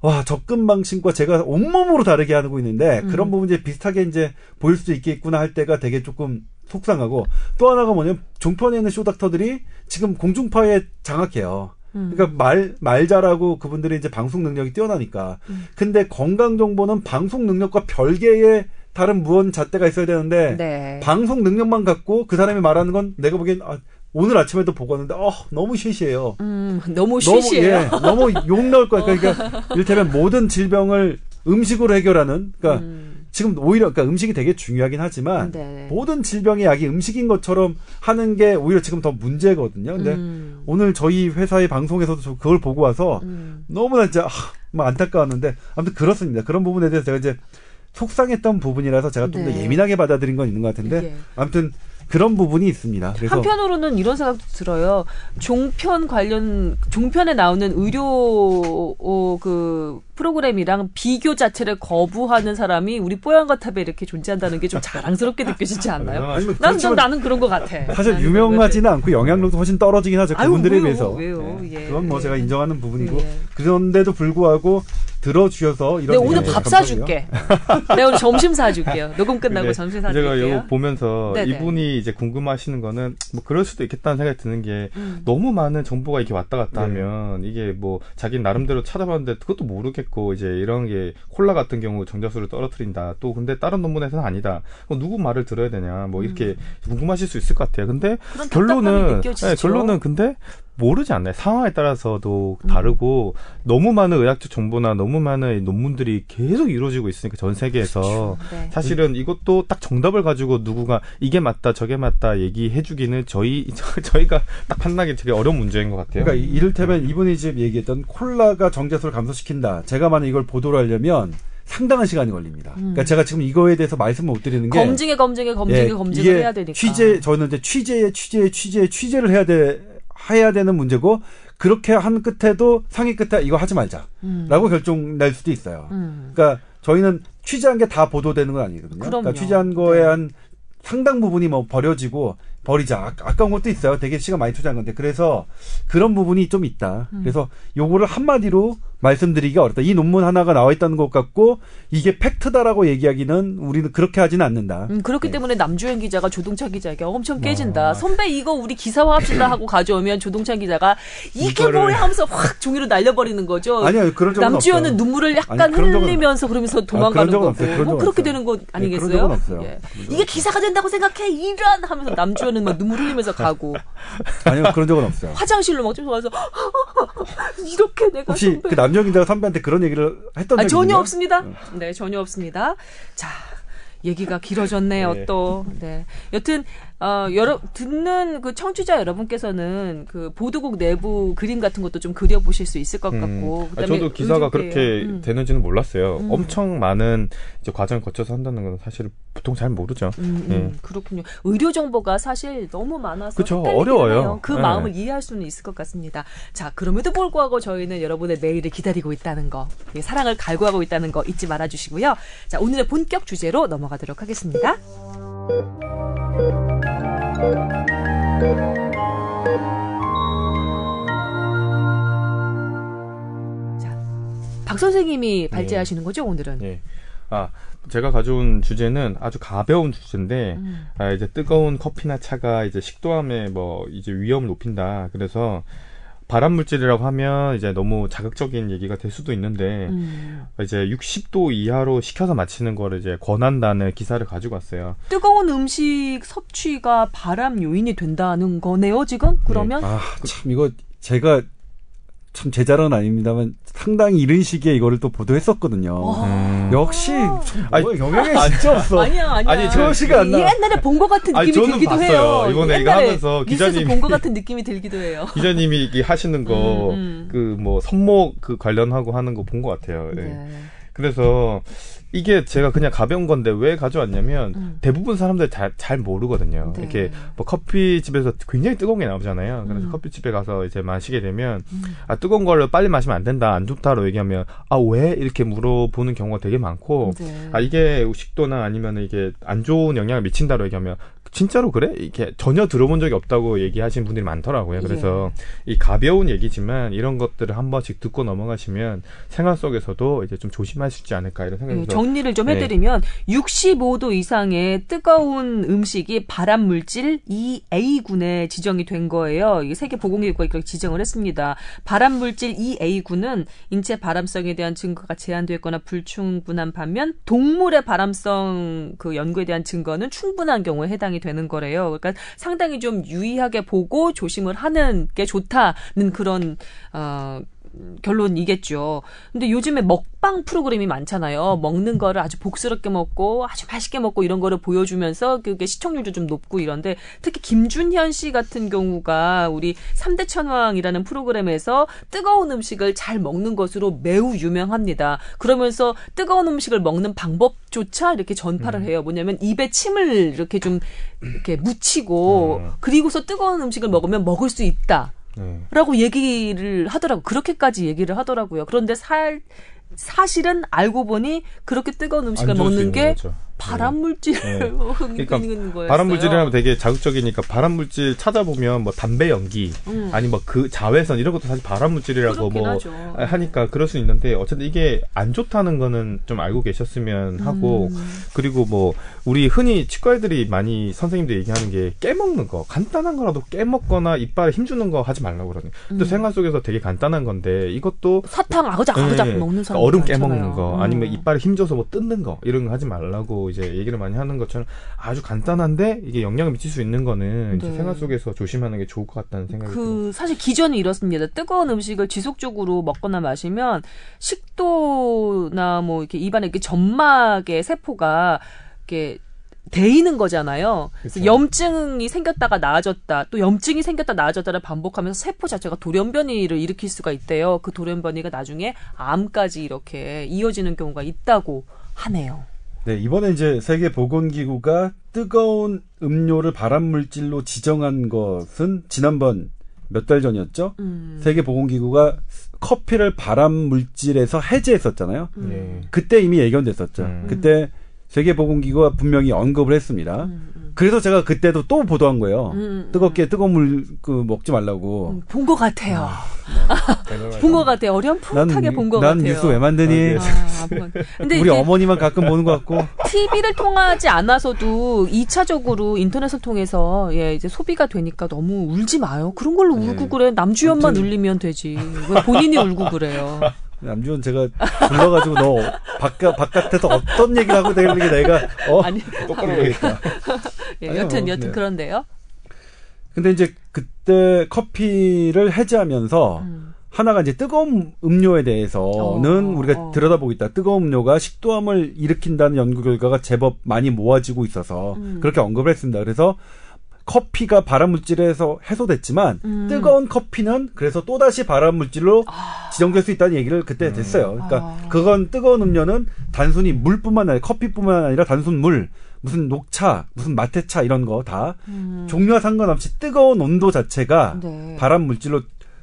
[SPEAKER 2] 와, 접근 방식과 제가 온몸으로 다르게 하고 있는데 음. 그런 부분 이제 비슷하게 이제 보일 수도 있겠구나 할 때가 되게 조금 속상하고 또 하나가 뭐냐면 종편에 있는 쇼닥터들이 지금 공중파에 장악해요. 음. 그러니까 말, 말 잘하고 그분들이 이제 방송 능력이 뛰어나니까. 음. 근데 건강 정보는 방송 능력과 별개의 다른 무언 잣대가 있어야 되는데 네. 방송 능력만 갖고 그 사람이 말하는 건 내가 보기엔 아, 오늘 아침에도 보고 왔는데 어 너무 쉬쉬해요.
[SPEAKER 1] 음, 너무 쉬쉬해요.
[SPEAKER 2] 너무, 예, 너무 욕 나올 거야. 그러니까 이를테면 모든 질병을 음식으로 해결하는 그러니까 음. 지금 오히려 그러니까 음식이 되게 중요하긴 하지만 네. 모든 질병의 약이 음식인 것처럼 하는 게 오히려 지금 더 문제거든요. 근데 음. 오늘 저희 회사의 방송에서도 저 그걸 보고 와서 음. 너무나 진짜 아, 막 안타까웠는데 아무튼 그렇습니다. 그런 부분에 대해서 제가 이제 속상했던 부분이라서 제가 좀더 네. 예민하게 받아들인 건 있는 것 같은데 예. 아무튼 그런 부분이 있습니다.
[SPEAKER 1] 그래서 한편으로는 이런 생각도 들어요. 종편 관련 종편에 나오는 의료 어, 그 프로그램이랑 비교 자체를 거부하는 사람이 우리 뽀얀거 탑에 이렇게 존재한다는 게 좀 자랑스럽게 느껴지지 않나요? 나는 좀 나는 그런 것 같아.
[SPEAKER 2] 사실 유명하지는 않고 영향력도 훨씬 떨어지긴 하죠. 그분들에 비해서. 왜요? 네. 예. 그건 뭐 제가 인정하는 부분이고 예. 그런데도 불구하고 들어주셔서 이런
[SPEAKER 1] 네, 오늘 밥 사줄게. 네, 오늘 점심 사줄게요. 녹음 끝나고 점심 사줄게요.
[SPEAKER 3] 제가 이거 보면서 네네. 이분이 이제 궁금하시는 거는 뭐 그럴 수도 있겠다는 생각이 드는 게 음. 너무 많은 정보가 이렇게 왔다 갔다 네. 하면 이게 뭐 자기 나름대로 찾아봤는데 그것도 모르겠고 이제 이런 게 콜라 같은 경우 정자수를 떨어뜨린다. 또 근데 다른 논문에서는 아니다. 누구 말을 들어야 되냐. 뭐 이렇게 음. 궁금하실 수 있을 것 같아요. 근데 결론은 네, 결론은 근데 모르지 않나요? 상황에 따라서도 다르고 음. 너무 많은 의학적 정보나 너무 많은 논문들이 계속 이루어지고 있으니까 전 세계에서 그렇죠. 네. 사실은 이것도 딱 정답을 가지고 누구가 이게 맞다 저게 맞다 얘기해주기는 저희 저희가 딱 판단하기 되게 어려운 문제인 것 같아요.
[SPEAKER 2] 그러니까 이를테면 이분이 지금 얘기했던 콜라가 정제수를 감소시킨다. 제가 만약 이걸 보도를 하려면 상당한 시간이 걸립니다. 음. 그러니까 제가 지금 이거에 대해서 말씀을 못 드리는 게
[SPEAKER 1] 검증에 검증에 검증에 예, 검증을 해야 되니까
[SPEAKER 2] 취재 저는 이제 취재에 취재에 취재에 취재를 해야 돼 해야 되는 문제고 그렇게 한 끝에도 상위 끝에 이거 하지 말자라고 음. 결정 낼 수도 있어요. 음. 그러니까 저희는 취재한 게 다 보도되는 건 아니거든요. 그럼요. 그러니까 취재한 거에 네. 한 상당 부분이 뭐 버려지고 버리자. 아, 아까운 것도 있어요. 되게 시간 많이 투자한 건데. 그래서 그런 부분이 좀 있다. 음. 그래서 요거를 한마디로 말씀드리기가 어렵다. 이 논문 하나가 나와 있다는 것 같고 이게 팩트다라고 얘기하기는 우리는 그렇게 하지는 않는다.
[SPEAKER 1] 음, 그렇기 네. 때문에 남주현 기자가 조동찬 기자에게 엄청 깨진다. 아. 선배 이거 우리 기사화합시다 하고 가져오면 조동찬 기자가 이게 이거를... 뭐야 하면서 확 종이로 날려버리는 거죠.
[SPEAKER 2] 아니요. 그런 적은
[SPEAKER 1] 남주현은 없어요. 눈물을 약간 아니, 흘리면서 그러면서 도망가는 아, 거고. 뭐 그렇게 되는 거 아니겠어요?
[SPEAKER 2] 네,
[SPEAKER 1] 예. 이게 기사가 된다고 생각해. 이런 하면서 남주현은 막 눈물 흘리면서 가고.
[SPEAKER 2] 아니요. 그런 적은 없어요.
[SPEAKER 1] 화장실로 막 쫓아가서 이렇게 내가
[SPEAKER 2] 혹시 선배... 그 남정 기자가 선배한테 그런 얘기를 했던 아, 적이
[SPEAKER 1] 전혀 없습니다. 네, 전혀 없습니다. 자, 얘기가 길어졌네요, 네. 또. 네. 여튼, 어, 여러, 듣는 그 청취자 여러분께서는 그 보도국 내부 그림 같은 것도 좀 그려보실 수 있을 것 음. 같고.
[SPEAKER 3] 아, 저도 기사가 그렇게 음. 되는지는 몰랐어요. 음. 엄청 많은 이제 과정을 거쳐서 한다는 건 사실 보통 잘 모르죠.
[SPEAKER 1] 음, 음. 네. 그렇군요. 의료 정보가 사실 너무 많아서.
[SPEAKER 3] 그쵸, 어려워요.
[SPEAKER 1] 해요. 그 네. 마음을 이해할 수는 있을 것 같습니다. 자, 그럼에도 불구하고 저희는 여러분의 메일을 기다리고 있다는 거, 사랑을 갈구하고 있다는 거 잊지 말아 주시고요. 자, 오늘의 본격 주제로 넘어가도록 하겠습니다. 자, 박 선생님이 발제하시는 네. 거죠 오늘은?
[SPEAKER 3] 네. 아 제가 가져온 주제는 아주 가벼운 주제인데 음. 아, 이제 뜨거운 커피나 차가 이제 식도암에 뭐 이제 위험을 높인다. 그래서 발암 물질이라고 하면 이제 너무 자극적인 얘기가 될 수도 있는데 음. 이제 60도 이하로 식혀서 마치는 거를 이제 권한다는 기사를 가지고 왔어요.
[SPEAKER 1] 뜨거운 음식 섭취가 발암 요인이 된다는 거네요, 지금? 그러면? 네.
[SPEAKER 2] 아, 참 이거 제가 참 제자는 아닙니다만 상당히 이런 시기에 이거를 또 보도했었거든요. 음. 역시 아니, 영향이 진짜 없어.
[SPEAKER 1] 아니야, 아니야. 아니,
[SPEAKER 2] 저안 나.
[SPEAKER 1] 옛날에 본 것 같은 느낌이 아니, 들기도 봤어요. 해요.
[SPEAKER 3] 이번에 이거 하면서 기자님이
[SPEAKER 1] 본것 같은 느낌이 들기도 해요.
[SPEAKER 3] 기자님이 이게 하시는 거 그뭐 음, 음. 손목 그 관련하고 하는 거 본 것 같아요. 네. 네. 그래서 이게 제가 그냥 가벼운 건데 왜 가져왔냐면 음. 대부분 사람들 잘, 잘 모르거든요. 네. 이렇게 뭐 커피집에서 굉장히 뜨거운 게 나오잖아요. 그래서 음. 커피집에 가서 이제 마시게 되면 음. 아 뜨거운 걸로 빨리 마시면 안 된다, 안 좋다로 얘기하면 아 왜 이렇게 물어보는 경우가 되게 많고 네. 아 이게 식도나 아니면 이게 안 좋은 영향을 미친다로 얘기하면 진짜로 그래? 이렇게 전혀 들어본 적이 없다고 얘기하시는 분들이 많더라고요. 그래서 예. 이 가벼운 얘기지만 이런 것들을 한 번씩 듣고 넘어가시면 생활 속에서도 이제 좀 조심하시지 않을까 이런 생각이 예,
[SPEAKER 1] 정리를 좀 해드리면 네. 65도 이상의 뜨거운 음식이 발암 물질 2A군에 지정이 된 거예요. 이게 세계 보건기구가 이렇게 지정을 했습니다. 발암 물질 2A군은 인체 발암성에 대한 증거가 제한됐거나 불충분한 반면 동물의 발암성 그 연구에 대한 증거는 충분한 경우에 해당이 되는 거래요. 그러니까 상당히 좀 유의하게 보고 조심을 하는 게 좋다는 그런 어 결론이겠죠. 근데 요즘에 먹방 프로그램이 많잖아요. 먹는 거를 아주 복스럽게 먹고 아주 맛있게 먹고 이런 거를 보여주면서 그게 시청률도 좀 높고 이런데 특히 김준현 씨 같은 경우가 우리 3대 천왕이라는 프로그램에서 뜨거운 음식을 잘 먹는 것으로 매우 유명합니다. 그러면서 뜨거운 음식을 먹는 방법조차 이렇게 전파를 음. 해요. 뭐냐면 입에 침을 이렇게 좀 이렇게 묻히고 음. 그리고서 뜨거운 음식을 먹으면 먹을 수 있다. 네. 라고 얘기를 하더라고. 그렇게까지 얘기를 하더라고요. 그런데 살, 사실은 알고 보니 그렇게 뜨거운 음식을 먹는 게 거죠. 발암 물질 네. 그러니까
[SPEAKER 3] 발암 물질이라면 되게 자극적이니까 발암 물질 찾아보면 뭐 담배 연기 음. 아니 뭐 그 자외선 이런 것도 사실 발암 물질이라고 뭐 하죠. 하니까 그럴 수 있는데 어쨌든 이게 안 좋다는 거는 좀 알고 계셨으면 하고 음. 그리고 뭐 우리 흔히 치과애들이 많이 선생님들 얘기하는 게 깨먹는 거 간단한 거라도 깨먹거나 이빨에 힘주는 거 하지 말라고 그러는. 근데 음. 생활 속에서 되게 간단한 건데 이것도
[SPEAKER 1] 사탕 아그작 아그작 네. 먹는 사람
[SPEAKER 3] 얼음 깨먹는 거 음. 아니면 이빨에 힘줘서 뭐 뜯는 거 이런 거 하지 말라고 이제 얘기를 많이 하는 것처럼 아주 간단한데 이게 영향을 미칠 수 있는 거는 네. 생활 속에서 조심하는 게 좋을 것 같다는 생각이 그
[SPEAKER 1] 들어요. 사실 기전이 이렇습니다. 뜨거운 음식을 지속적으로 먹거나 마시면 식도나 뭐 이렇게 입안에 이렇게 점막의 세포가 이렇게 데이는 거잖아요. 그래서 염증이 생겼다가 나아졌다, 또 염증이 생겼다 나아졌다를 반복하면서 세포 자체가 돌연변이를 일으킬 수가 있대요. 그 돌연변이가 나중에 암까지 이렇게 이어지는 경우가 있다고 하네요.
[SPEAKER 2] 네, 이번에 이제 세계보건기구가 뜨거운 음료를 발암물질로 지정한 것은 지난번 몇 달 전이었죠? 음. 세계보건기구가 커피를 발암물질에서 해제했었잖아요. 음. 그때 이미 예견됐었죠. 음. 그때 세계보건기구가 분명히 언급을 했습니다. 음, 음. 그래서 제가 그때도 또 보도한 거예요. 음, 음 뜨겁게 뜨거운 물 그 먹지 말라고.
[SPEAKER 1] 음, 본것 같아요. 아, 본 것 같아요. 어렴풋하게 본 것 같아요.
[SPEAKER 2] 난 뉴스 왜 만드니? 아, 아, 근데 우리 어머니만 가끔 보는 것 같고.
[SPEAKER 1] TV를 통하지 않아서도 2차적으로 인터넷을 통해서 예 이제 소비가 되니까 너무 울지 마요. 그런 걸로 네. 울고 그래. 남주연만 울리면 되지. 왜 본인이 울고 그래요?
[SPEAKER 2] 남주원 제가 불러가지고 너 바깥 바깥에서 어떤 얘기를 하고 되는 게 내가 어 아니 똑바로 보겠다.
[SPEAKER 1] 예, 여튼 여튼 네. 그런데요.
[SPEAKER 2] 근데 이제 그때 커피를 해제하면서 음. 하나가 이제 뜨거운 음료에 대해서는 어, 우리가 어. 들여다보고 있다. 뜨거운 음료가 식도암을 일으킨다는 연구 결과가 제법 많이 모아지고 있어서 음. 그렇게 언급을 했습니다. 그래서 커피가 발암물질에서 해소됐지만 음. 뜨거운 커피는 그래서 또다시 발암물질로 아. 지정될 수 있다는 얘기를 그때 음. 됐어요. 그러니까 아. 그건 뜨거운 음료는 단순히 물뿐만 아니라 커피뿐만 아니라 단순 물, 무슨 녹차, 무슨 마테차 이런 거다 음. 종류와 상관없이 뜨거운 온도 자체가 네. 발암물질로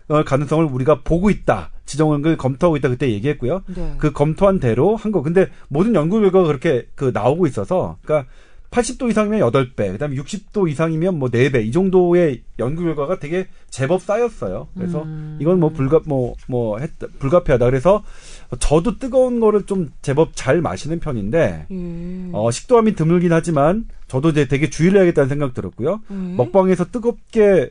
[SPEAKER 2] 어, 가능성을 우리가 보고 있다. 지정을 검토하고 있다 그때 얘기했고요. 네. 그 검토한 대로 한 거. 근데 모든 연구 결과가 그렇게 그 나오고 있어서 그러니까 80도 이상이면 8배, 그 다음에 60도 이상이면 뭐 4배 이 정도의 연구 결과가 되게 제법 쌓였어요. 그래서 음. 이건 뭐 불가 뭐뭐 뭐 했다 불가피하다. 그래서 저도 뜨거운 거를 좀 제법 잘 마시는 편인데 음. 어 식도암이 드물긴 하지만 저도 이제 되게 주의를 해야겠다는 생각 들었고요. 음. 먹방에서 뜨겁게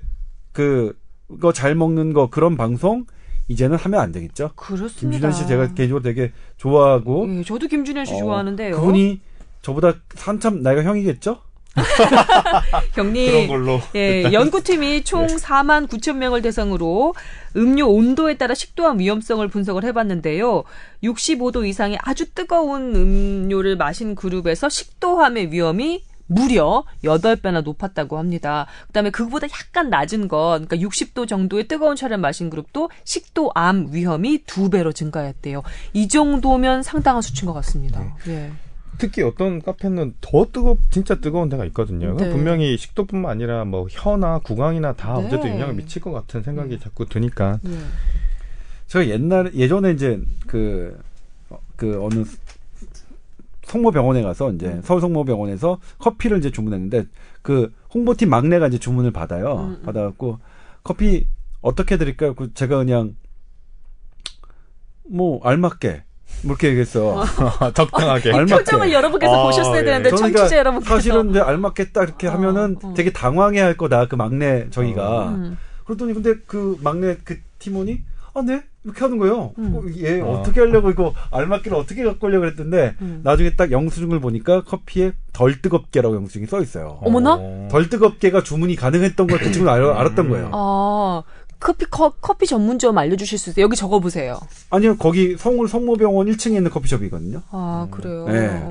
[SPEAKER 2] 그거 잘 먹는 거 그런 방송 이제는 하면 안 되겠죠.
[SPEAKER 1] 그렇습니다.
[SPEAKER 2] 김준현 씨 제가 개인적으로 되게 좋아하고
[SPEAKER 1] 예, 저도 김준현 씨 어, 좋아하는데요.
[SPEAKER 2] 그분이 저보다 한참 나이가 형이겠죠?
[SPEAKER 1] 경리 예, 연구팀이 총 네. 4만 9천 명을 대상으로 음료 온도에 따라 식도암 위험성을 분석을 해봤는데요. 65도 이상의 아주 뜨거운 음료를 마신 그룹에서 식도암의 위험이 무려 8배나 높았다고 합니다. 그다음에 그보다 약간 낮은 것, 그러니까 60도 정도의 뜨거운 차를 마신 그룹도 식도암 위험이 2배로 증가했대요. 이 정도면 상당한 수치인 것 같습니다. 네. 예.
[SPEAKER 3] 특히 어떤 카페는 더 뜨겁 진짜 뜨거운 데가 있거든요. 네. 분명히 식도뿐만 아니라 뭐 혀나 구강이나 다 네. 어쨌든 영향을 미칠 것 같은 생각이 네. 자꾸 드니까. 네.
[SPEAKER 2] 제가 옛날 예전에 이제 그그 어, 그 어느 성모병원에 가서 이제 음. 서울 성모병원에서 커피를 이제 주문했는데 그 홍보팀 막내가 이제 주문을 받아요. 음. 음. 받아갖고 커피 어떻게 드릴까요? 그 제가 그냥 뭐 알맞게 뭐 이렇게 얘기했어.
[SPEAKER 3] 적당하게.
[SPEAKER 1] 아, 표정을 여러분께서 아, 보셨어야 예. 되는데 청취자 그러니까 여러분께서
[SPEAKER 2] 사실은 내 알맞겠다 이렇게 어, 하면은 어. 되게 당황해할 거다 그 막내 저희가. 음. 그랬더니 근데 그 막내 그 팀원이 아 네. 이렇게 하는 거예요. 음. 어, 얘 어. 떻게 하려고 이거 알맞기를 어떻게 갖고 오려고 그랬던데 음. 나중에 딱 영수증을 보니까 커피에 덜 뜨겁게라고 영수증이 써 있어요.
[SPEAKER 1] 어머나?
[SPEAKER 2] 덜 뜨겁게가 주문이 가능했던 걸그 친구는 알았던 거예요.
[SPEAKER 1] 아 커피 커, 커피 전문점 알려주실 수 있어요? 여기 적어보세요.
[SPEAKER 2] 아니요, 거기 서울 성모병원 1층에 있는 커피숍이거든요.
[SPEAKER 1] 아 그래요.
[SPEAKER 2] 네.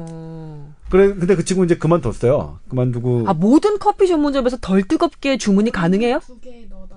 [SPEAKER 2] 그래 근데 그 친구 이제 그만뒀어요. 그만두고.
[SPEAKER 1] 아 모든 커피 전문점에서 덜 뜨겁게 주문이 가능해요? 두개 넣어달라고.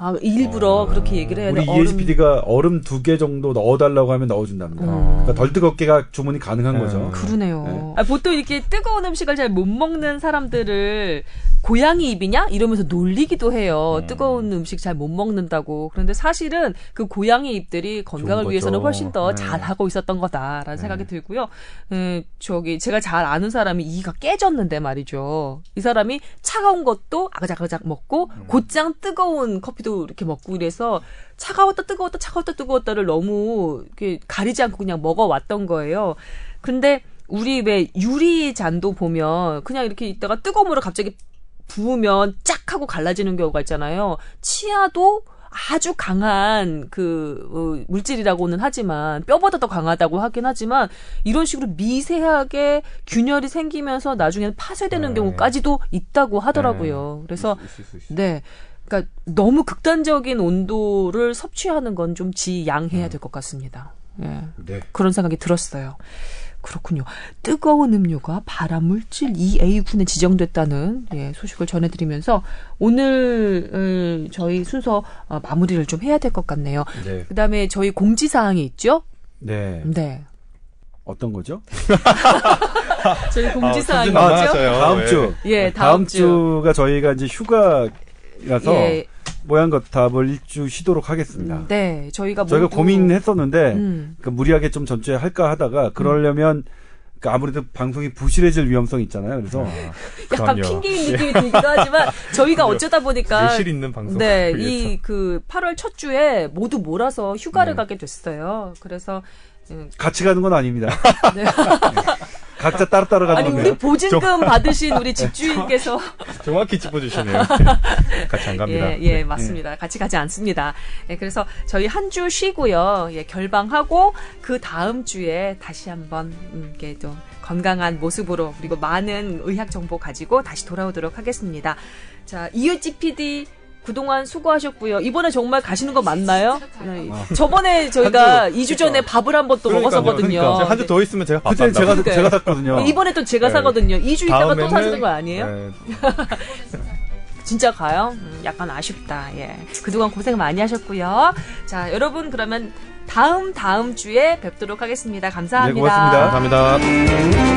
[SPEAKER 1] 아 일부러 어, 그렇게 얘기를 해야 돼.
[SPEAKER 2] 우리 ESPD가 얼음 두 개 정도 넣어달라고 하면 넣어준답니다. 어. 그러니까 덜 뜨겁게가 주문이 가능한 네. 거죠.
[SPEAKER 1] 그러네요. 네. 아, 보통 이렇게 뜨거운 음식을 잘 못 먹는 사람들을 고양이 입이냐 이러면서 놀리기도 해요. 음. 뜨거운 음식 잘 못 먹는다고. 그런데 사실은 그 고양이 입들이 건강을 위해서는 훨씬 더 네. 잘하고 있었던 거다라는 네. 생각이 들고요. 음, 저기 제가 잘 아는 사람이 이가 깨졌는데 말이죠. 이 사람이 차가운 것도 아그작아그작 먹고 음. 곧장 뜨거운 커피도 이렇게 먹고 이래서 차가웠다 뜨거웠다 차가웠다 뜨거웠다를 너무 이렇게 가리지 않고 그냥 먹어왔던 거예요. 근데 우리 왜 유리 잔도 보면 그냥 이렇게 있다가 뜨거운 물을 갑자기 부으면 쫙 하고 갈라지는 경우가 있잖아요. 치아도 아주 강한 그 어, 물질이라고는 하지만 뼈보다 더 강하다고 하긴 하지만 이런 식으로 미세하게 균열이 생기면서 나중에는 파쇄되는 네. 경우까지도 있다고 하더라고요. 네. 그래서 네. 그러니까 너무 극단적인 온도를 섭취하는 건 좀 지양해야 음. 될것 같습니다. 예. 네. 그런 생각이 들었어요. 그렇군요. 뜨거운 음료가 발암물질 EA군에 지정됐다는 예, 소식을 전해드리면서 오늘 저희 순서 어, 마무리를 좀 해야 될 것 같네요. 네. 그다음에 저희 공지사항이 있죠?
[SPEAKER 2] 네.
[SPEAKER 1] 네.
[SPEAKER 2] 어떤 거죠?
[SPEAKER 1] 저희 공지사항이 아, 있죠?
[SPEAKER 2] 다음 주.
[SPEAKER 1] 예, 다음, 다음 주.
[SPEAKER 2] 주가 저희가 이제 휴가 라서 예. 모양것 답을 일주 쉬도록 하겠습니다. 음,
[SPEAKER 1] 네, 저희가
[SPEAKER 2] 저희가 고민했었는데 음. 그러니까 무리하게 좀 전주에 할까 하다가 그러려면 그러니까 아무래도 방송이 부실해질 위험성이 있잖아요. 그래서
[SPEAKER 1] 아, 약간 핑계인 느낌이 들기도 하지만 저희가 어쩌다 보니까
[SPEAKER 3] 실 있는 방송
[SPEAKER 1] 네, 이 그 8월 첫 주에 모두 몰아서 휴가를 네. 가게 됐어요. 그래서
[SPEAKER 2] 음. 같이 가는 건 아닙니다. 네. 각자 따로따로 가는
[SPEAKER 1] 아니 우리 보증금 받으신 우리 집주인께서
[SPEAKER 3] 정확히 짚어주시네요. 같이 안 갑니다.
[SPEAKER 1] 예, 예 맞습니다. 네. 같이 가지 않습니다. 예, 그래서 저희 한 주 쉬고요. 예, 결방하고 그 다음 주에 다시 한번 음, 이렇게 좀 건강한 모습으로 그리고 많은 의학 정보 가지고 다시 돌아오도록 하겠습니다. 자 이유지 PD 그동안 수고하셨고요. 이번에 정말 가시는 거 맞나요? 네. 아. 저번에 저희가 2주 전에 밥을 한 번또 먹었었거든요.
[SPEAKER 3] 그러니까. 한주 더 있으면 제가 밥
[SPEAKER 2] 그때 제가 그러니까요. 제가 샀거든요.
[SPEAKER 1] 이번에 또 제가 네. 사거든요. 2주 있다가 또 사시는 거 아니에요? 네. 진짜 가요? 음, 약간 아쉽다. 예. 그동안 고생 많이 하셨고요. 자, 여러분 그러면 다음 다음 주에 뵙도록 하겠습니다. 감사합니다.
[SPEAKER 2] 네, 고맙습니다.
[SPEAKER 3] 감사합니다.